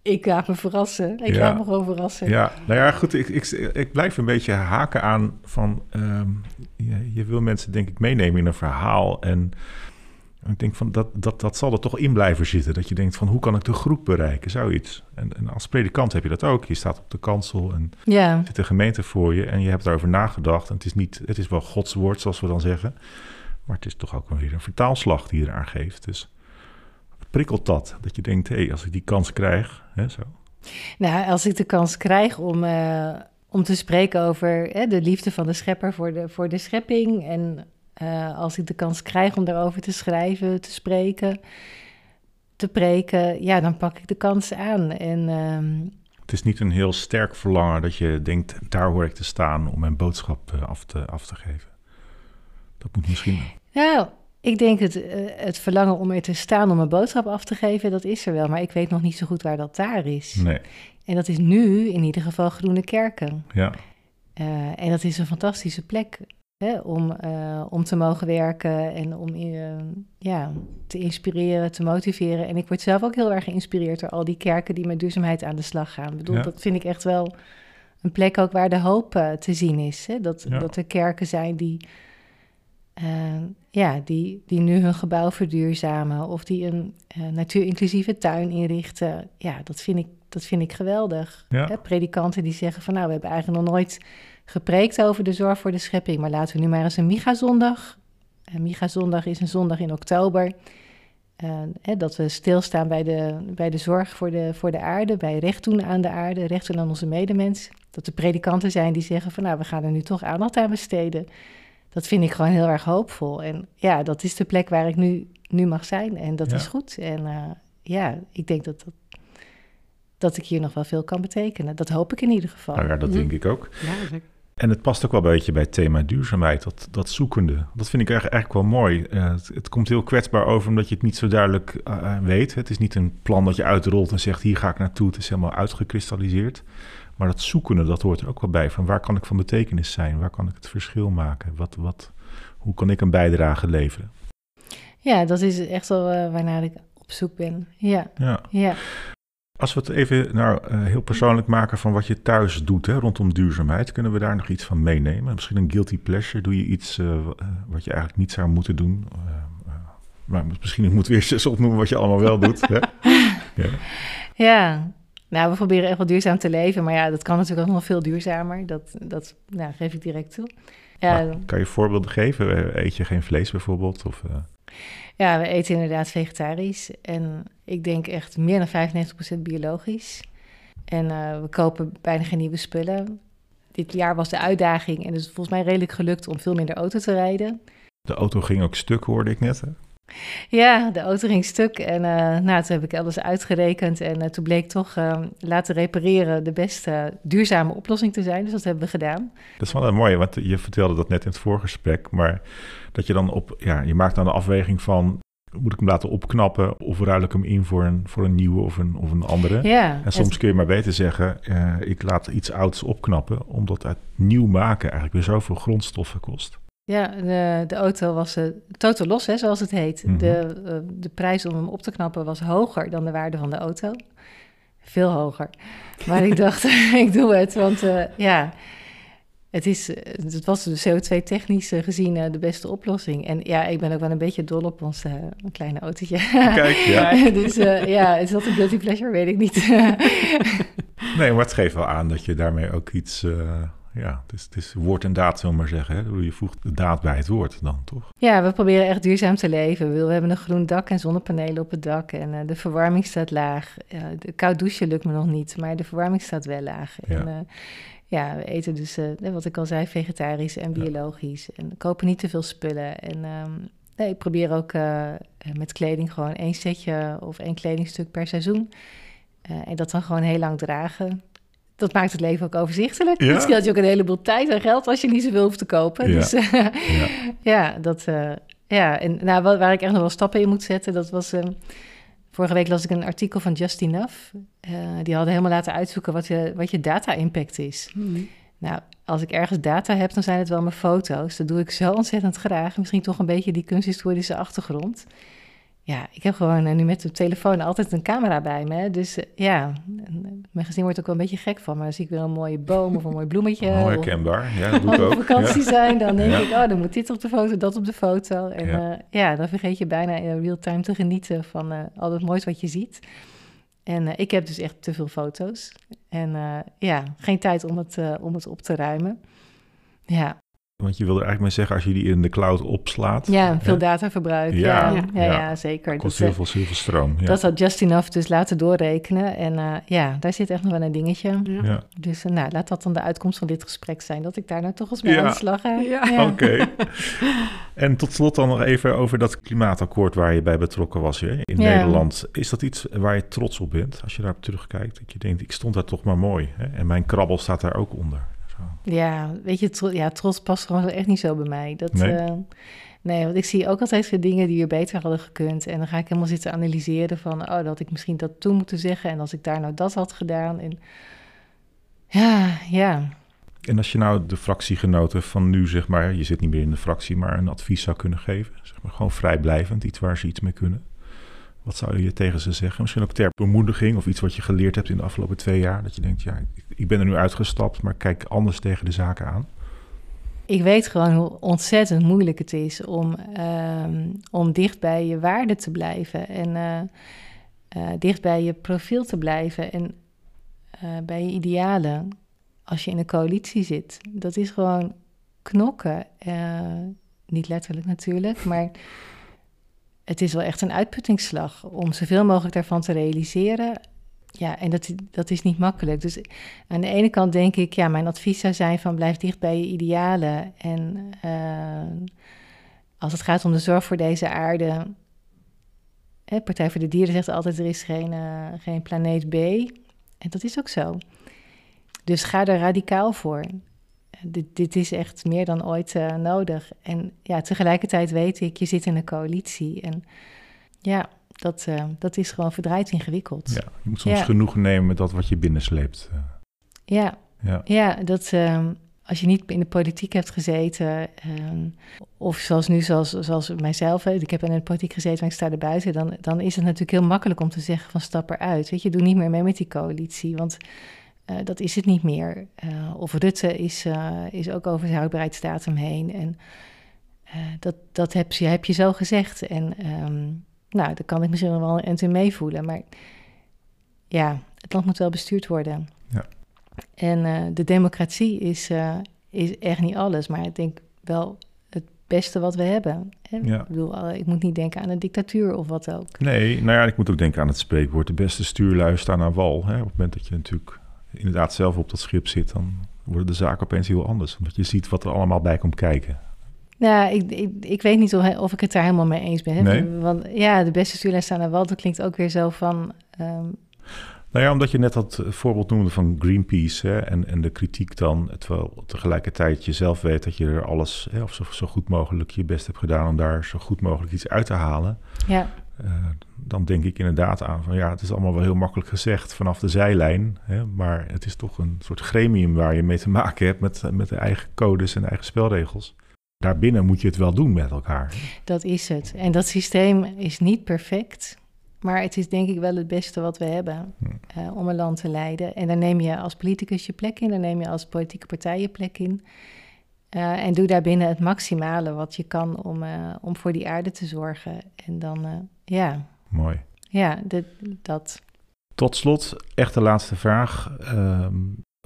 ik laat me verrassen. Ik Ja. laat me gewoon verrassen. Ja, nou ja, goed. Ik, ik, ik blijf een beetje haken aan van... ehm, je, je wil mensen denk ik meenemen in een verhaal. En ik denk van dat, dat, dat zal er toch in blijven zitten. Dat je denkt van hoe kan ik de groep bereiken, zoiets. En, en als predikant heb je dat ook. Je staat op de kansel en Ja, zit een gemeente voor je. En je hebt daarover nagedacht. En het is, niet, het is wel Gods woord, zoals we dan zeggen. Maar het is toch ook wel weer een vertaalslag die je eraan geeft. Dus prikkelt dat? Dat je denkt, hé, hey, als ik die kans krijg... Hè, zo. Nou, als ik de kans krijg om, eh, om te spreken over hè, de liefde van de schepper voor de, voor de schepping. En eh, als ik de kans krijg om daarover te schrijven, te spreken, te preken, ja, dan pak ik de kans aan. En ehm, Het is niet een heel sterk verlangen dat je denkt, daar hoor ik te staan om mijn boodschap eh, af te, af te geven. Dat moet misschien. nou, ik denk het, eh, het verlangen om er te staan om een boodschap af te geven, dat is er wel. Maar ik weet nog niet zo goed waar dat daar is. Nee, En dat is nu in ieder geval Groene Kerken. ja, Eh, en dat is een fantastische plek hè, om, eh, om te mogen werken en om ja, te inspireren, te motiveren. En ik word zelf ook heel erg geïnspireerd door al die kerken die met duurzaamheid aan de slag gaan. Ik bedoel, Ja. dat vind ik echt wel een plek ook waar de hoop te zien is. Hè? Dat, Ja. dat er kerken zijn die, eh, ja, die, die nu hun gebouw verduurzamen of die een eh, natuurinclusieve tuin inrichten. Ja, dat vind ik, dat vind ik geweldig. Ja. Hè? Predikanten die zeggen van nou, we hebben eigenlijk nog nooit gepreekt over de zorg voor de schepping, maar laten we nu maar eens een Miga-zondag. Een Miga-zondag is een zondag in oktober. eh, hè, dat we stilstaan bij de, bij de zorg voor de, voor de aarde, bij recht doen aan de aarde, recht doen aan onze medemens. Dat er predikanten zijn die zeggen van nou, we gaan er nu toch aandacht aan besteden. Dat vind ik gewoon heel erg hoopvol. En ja, dat is de plek waar ik nu, nu mag zijn. En dat Ja. is goed. En eh, ja, ik denk dat, dat, dat ik hier nog wel veel kan betekenen. Dat hoop ik in ieder geval. nou ja, dat Mhm. denk ik ook. Ja, zeker. En het past ook wel een beetje bij het thema duurzaamheid, dat, dat zoekende. Dat vind ik eigenlijk, wel mooi. Eh, het, het komt heel kwetsbaar over omdat je het niet zo duidelijk eh, weet. Het is niet een plan dat je uitrolt en zegt hier ga ik naartoe. Het is helemaal uitgekristalliseerd. Maar dat zoekende, dat hoort er ook wel bij. Van waar kan ik van betekenis zijn? Waar kan ik het verschil maken? Wat, wat, hoe kan ik een bijdrage leveren? Ja, dat is echt wel eh, waarnaar ik op zoek ben. Ja, Ja. ja. Als we het even nou, eh, heel persoonlijk maken van wat je thuis doet hè, rondom duurzaamheid, kunnen we daar nog iets van meenemen? Misschien een guilty pleasure? Doe je iets eh, wat je eigenlijk niet zou moeten doen? Maar misschien moeten we eerst eens opnoemen wat je allemaal wel doet. Hè? (laughs) Ja. Ja, nou, we proberen echt wel duurzaam te leven. Maar ja, dat kan natuurlijk ook nog veel duurzamer. Dat, dat nou, geef ik direct toe. Ja, Maar kan je voorbeelden geven? Eh, Eet je geen vlees bijvoorbeeld? Of, eh, ja, we eten inderdaad vegetarisch. En ik denk echt meer dan 95% biologisch. En eh, we kopen bijna geen nieuwe spullen. Dit jaar was de uitdaging en het is volgens mij redelijk gelukt om veel minder auto te rijden. de auto ging ook stuk, hoorde ik net. Hè? Ja, de auto ging stuk en eh, nou, toen heb ik alles uitgerekend. En eh, toen bleek toch eh, laten repareren de beste duurzame oplossing te zijn. Dus dat hebben we gedaan. Dat is wel een mooie, want je vertelde dat net in het voorgesprek. Maar dat je dan op, ja, je maakt dan de afweging van, moet ik hem laten opknappen of ruil ik hem in voor een, voor een nieuwe of een, of een andere? Ja, En soms het- kun je maar beter zeggen, ik laat iets ouds opknappen, omdat het nieuw maken eigenlijk weer zoveel grondstoffen kost. Ja, de, de auto was uh, totaal los, hè, zoals het heet. Mhm. de, uh, de prijs om hem op te knappen was hoger dan de waarde van de auto. Veel hoger. Maar ik (laughs) dacht, (laughs) ik doe het, want uh, ja, het, is, het was de CO2-technisch gezien de beste oplossing. En ja, ik ben ook wel een beetje dol op ons kleine autootje. Kijk, ja. (laughs) dus ja, is dat een guilty pleasure? Weet ik niet. nee, maar het geeft wel aan dat je daarmee ook iets ja, het is, het is woord en daad, zullen we maar zeggen. Hè? Je voegt de daad bij het woord dan, toch? Ja, we proberen echt duurzaam te leven. We hebben een groen dak en zonnepanelen op het dak. En uh, de verwarming staat laag. Uh, de koud douchen lukt me nog niet, maar de verwarming staat wel laag. Ja. En, uh, ja, we eten dus, wat ik al zei, vegetarisch en biologisch. Ja. En kopen niet te veel spullen. En um, nee, ik probeer ook met kleding gewoon één setje of één kledingstuk per seizoen. en dat dan gewoon heel lang dragen dat maakt het leven ook overzichtelijk. Ja. Het scheelt je ook een heleboel tijd en geld als je niet zoveel hoeft te kopen. Ja. Dus uh, ja. (laughs) ja. dat... Uh, ja, en nou, waar ik echt nog wel stappen in moet zetten, dat was... Uh, vorige week las ik een artikel van Just Enough. die hadden helemaal laten uitzoeken wat je, wat je data-impact is. Mm. Nou, als ik ergens data heb, dan zijn het wel mijn foto's. Dat doe ik zo ontzettend graag. Misschien toch een beetje die kunsthistorische achtergrond. Ja, ik heb gewoon nu met de telefoon altijd een camera bij me. Dus uh, ja, mijn gezin wordt ook wel een beetje gek van. Maar als ik weer een mooie boom of een mooi bloemetje... Oh, herkenbaar, ja, dat doe ik ook. op vakantie ja. zijn, dan denk Ja. ik... oh, dan moet dit op de foto, dat op de foto. En Ja. ja, ja dan vergeet je bijna in real time te genieten van uh, al het moois wat je ziet. En uh, ik heb dus echt te veel foto's. En ja, geen tijd om het, om het op te ruimen. Ja, Want je wilde eigenlijk maar zeggen, als je die in de cloud opslaat... ja veel hè, dataverbruik. Ja, Ja, ja, ja. ja, zeker. kost Dat, heel eh, veel, heel veel stroom. Ja. Dat had Just Enough dus laten doorrekenen. En uh, ja, daar zit echt nog wel een dingetje. Ja. ja. Dus uh, nou, laat dat dan de uitkomst van dit gesprek zijn. Dat ik daar nou toch eens mee Ja. aan de slag ga. Ja. Oké. (laughs) en tot slot dan nog even over dat klimaatakkoord waar je bij betrokken was hè, in Ja. Nederland. Is dat iets waar je trots op bent als je daarop terugkijkt? Dat je denkt, ik stond daar toch maar mooi. Hè? En mijn krabbel staat daar ook onder. Zo. Ja, weet je, tro ja, trots past gewoon echt niet zo bij mij. Dat, Nee? eh, nee, want ik zie ook altijd veel dingen die er beter hadden gekund. En dan ga ik helemaal zitten analyseren van... oh, dat had ik misschien dat toen moeten zeggen... en als ik daar nou dat had gedaan. En ja, ja. En als je nou de fractiegenoten van nu, zeg maar, je zit niet meer in de fractie, maar een advies zou kunnen geven, zeg maar gewoon vrijblijvend, iets waar ze iets mee kunnen. Wat zou je tegen ze zeggen? Misschien ook ter bemoediging of iets wat je geleerd hebt in de afgelopen twee jaar. Dat je denkt, ja, ik, ik ben er nu uitgestapt, maar kijk anders tegen de zaken aan. Ik weet gewoon hoe ontzettend moeilijk het is om, ehm, om dicht bij je waarde te blijven. En eh, eh, dicht bij je profiel te blijven. En eh, bij je idealen. Als je in een coalitie zit. Dat is gewoon knokken. Niet letterlijk natuurlijk, maar het is wel echt een uitputtingsslag om zoveel mogelijk daarvan te realiseren. Ja, en dat, dat is niet makkelijk. Dus aan de ene kant denk ik, ja, mijn advies zou zijn van blijf dicht bij je idealen. En uh, als het gaat om de zorg voor deze aarde. Hè, Partij voor de Dieren zegt altijd, er is geen, uh, geen planeet B. En dat is ook zo. Dus ga er radicaal voor. Dit, dit is echt meer dan ooit uh, nodig. En ja, tegelijkertijd weet ik, je zit in een coalitie. En ja, dat, uh, dat is gewoon verdraaid ingewikkeld. Ja, je moet soms Ja. genoegen nemen met dat wat je binnensleept. eh. Ja, Ja, ja dat um, als je niet in de politiek hebt gezeten, um, of zoals nu, zoals, zoals mijzelf, hè, ik heb in de politiek gezeten, maar ik sta er buiten, dan, dan is het natuurlijk heel makkelijk om te zeggen van stap eruit. Weet je, doe niet meer mee met die coalitie, want uh, dat is het niet meer. Uh, of Rutte is, uh, is ook over zijn houdbaarheidsdatum heen. En dat, dat heb, je, heb je zo gezegd. En um, nou, daar kan ik misschien wel een in meevoelen. Maar ja, het land moet wel bestuurd worden. Ja. En uh, de democratie is, uh, is echt niet alles, maar ik denk wel het beste wat we hebben. Hè? Ja. Ik bedoel, ik moet niet denken aan een dictatuur of wat ook. Nee, nou ja, ik moet ook denken aan het spreekwoord: de beste stuurlui staan aan wal. Hè? Op het moment dat je natuurlijk inderdaad zelf op dat schip zit, dan worden de zaken opeens heel anders. Omdat je ziet wat er allemaal bij komt kijken. Nou, ik, ik, ik weet niet of, of ik het daar helemaal mee eens ben. Nee? Want ja, de beste stuurlui staan aan wal, dat klinkt ook weer zo van... Um, Nou ja, omdat je net dat voorbeeld noemde van Greenpeace hè, en, en de kritiek dan, terwijl tegelijkertijd je zelf weet dat je er alles, hè, of zo, zo, goed mogelijk je best hebt gedaan om daar zo goed mogelijk iets uit te halen. Ja. Uh, dan denk ik inderdaad aan van ja, het is allemaal wel heel makkelijk gezegd vanaf de zijlijn, hè, maar het is toch een soort gremium waar je mee te maken hebt met, met de eigen codes en eigen spelregels. Daarbinnen moet je het wel doen met elkaar. Dat is het. En dat systeem is niet perfect. Maar het is denk ik wel het beste wat we hebben Hm. eh, om een land te leiden. En daar neem je als politicus je plek in, daar neem je als politieke partij je plek in. Eh, en doe daarbinnen het maximale wat je kan om, eh, om voor die aarde te zorgen. En dan, ja, Mooi. ja dit, dat. Tot slot, echt de laatste vraag. Ehm,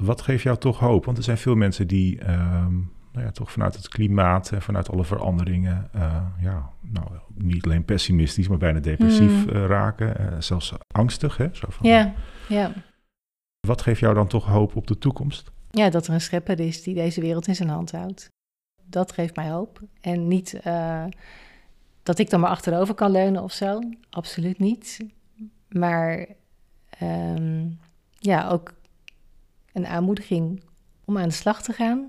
wat geeft jou toch hoop? Want er zijn veel mensen die ehm, nou ja, toch vanuit het klimaat en vanuit alle veranderingen, eh, ja, nou, niet alleen pessimistisch, maar bijna depressief Mm. eh, raken. eh, zelfs angstig. Hè? Zo van, Ja, ja. Wat geeft jou dan toch hoop op de toekomst? ja, dat er een schepper is die deze wereld in zijn hand houdt. Dat geeft mij hoop. En niet dat ik dan maar achterover kan leunen of zo. Absoluut niet. Maar ehm, ja, ook een aanmoediging om aan de slag te gaan.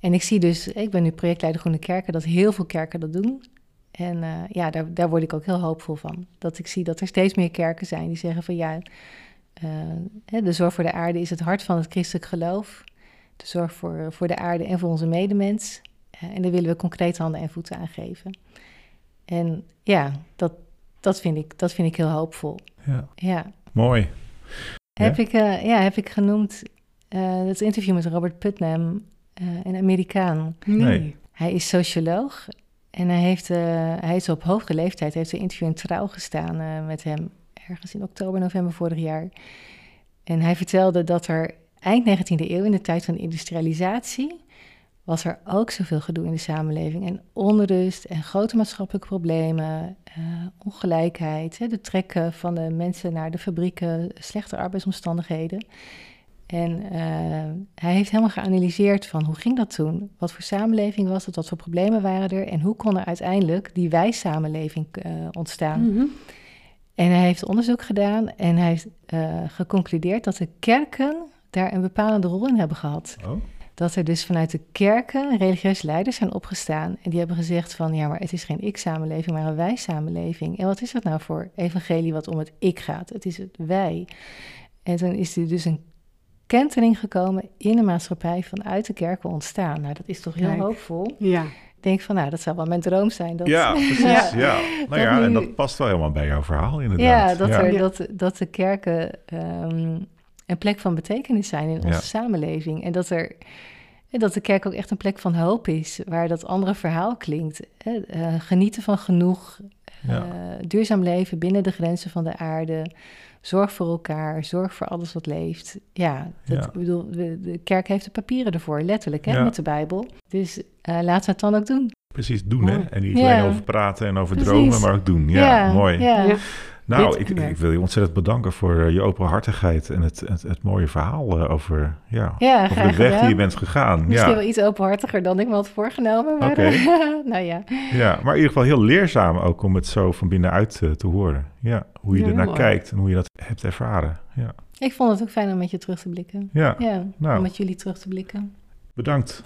En ik zie dus, ik ben nu projectleider Groene Kerken, dat heel veel kerken dat doen. En eh, ja, daar, daar word ik ook heel hoopvol van. Dat ik zie dat er steeds meer kerken zijn die zeggen van ja, eh, de zorg voor de aarde is het hart van het christelijk geloof. De zorg voor, voor de aarde en voor onze medemens. Eh, en daar willen we concreet handen en voeten aan geven. En ja, dat, dat, vind, ik, dat vind ik heel hoopvol. Ja, Ja. mooi. Heb, ik, ja, heb ik genoemd het interview met Robert Putnam, eh, een Amerikaan. Nee. Hij is socioloog en hij, heeft, eh, hij is op hoge leeftijd, heeft een interview in Trouw gestaan eh, met hem ergens in oktober, november vorig jaar. En hij vertelde dat er eind 19e eeuw, in de tijd van de industrialisatie, was er ook zoveel gedoe in de samenleving. En onrust en grote maatschappelijke problemen, eh, ongelijkheid, hè, de trekken van de mensen naar de fabrieken, slechte arbeidsomstandigheden. En eh, hij heeft helemaal geanalyseerd van hoe ging dat toen? Wat voor samenleving was het? Wat voor problemen waren er? En hoe kon er uiteindelijk die wij-samenleving eh, ontstaan? Mhm. En hij heeft onderzoek gedaan en hij heeft eh, geconcludeerd dat de kerken daar een bepalende rol in hebben gehad. Oh, Dat er dus vanuit de kerken religieuze leiders zijn opgestaan. En die hebben gezegd van, ja, maar het is geen ik-samenleving, maar een wij-samenleving. En wat is dat nou voor evangelie wat om het ik gaat? Het is het wij. En toen is er dus een kentering gekomen in de maatschappij vanuit de kerken ontstaan. Nou, dat is toch heel Kijk. hoopvol. Ja. Ik denk van, nou, dat zou wel mijn droom zijn. Dat, ja, (laughs) precies. Ja. Ja. Nou Dat ja, en dat past wel helemaal bij jouw verhaal inderdaad. Ja, dat, Er. Dat, dat de kerken ehm, een plek van betekenis zijn in onze Ja. samenleving. En dat, er, en dat de kerk ook echt een plek van hoop is, waar dat andere verhaal klinkt. Hè? Eh, genieten van genoeg, Ja. eh, duurzaam leven binnen de grenzen van de aarde. Zorg voor elkaar, zorg voor alles wat leeft. Ja, dat, Ja. Ik bedoel, de, kerk heeft de papieren ervoor, letterlijk, hè, Ja. met de Bijbel. Dus eh laten we het dan ook doen. Precies, doen hè. En niet Ja. alleen over praten en over Precies. dromen, maar ook doen. Ja, mooi. Nou, ik, wil je ontzettend bedanken voor eh, je openhartigheid en het, het, het mooie verhaal eh, over, ja, Ja, over de weg die je bent gegaan. Misschien Ja, wel iets openhartiger dan ik me had voorgenomen. Maar, Oké. (laughs) nou ja. ja, maar in ieder geval heel leerzaam ook om het zo van binnenuit eh, te horen. Ja, hoe je Ja, ernaar mooi. kijkt en hoe je dat hebt ervaren. Ja, Ik vond het ook fijn om met je terug te blikken. ja. Ja, Nou. om met jullie terug te blikken. bedankt.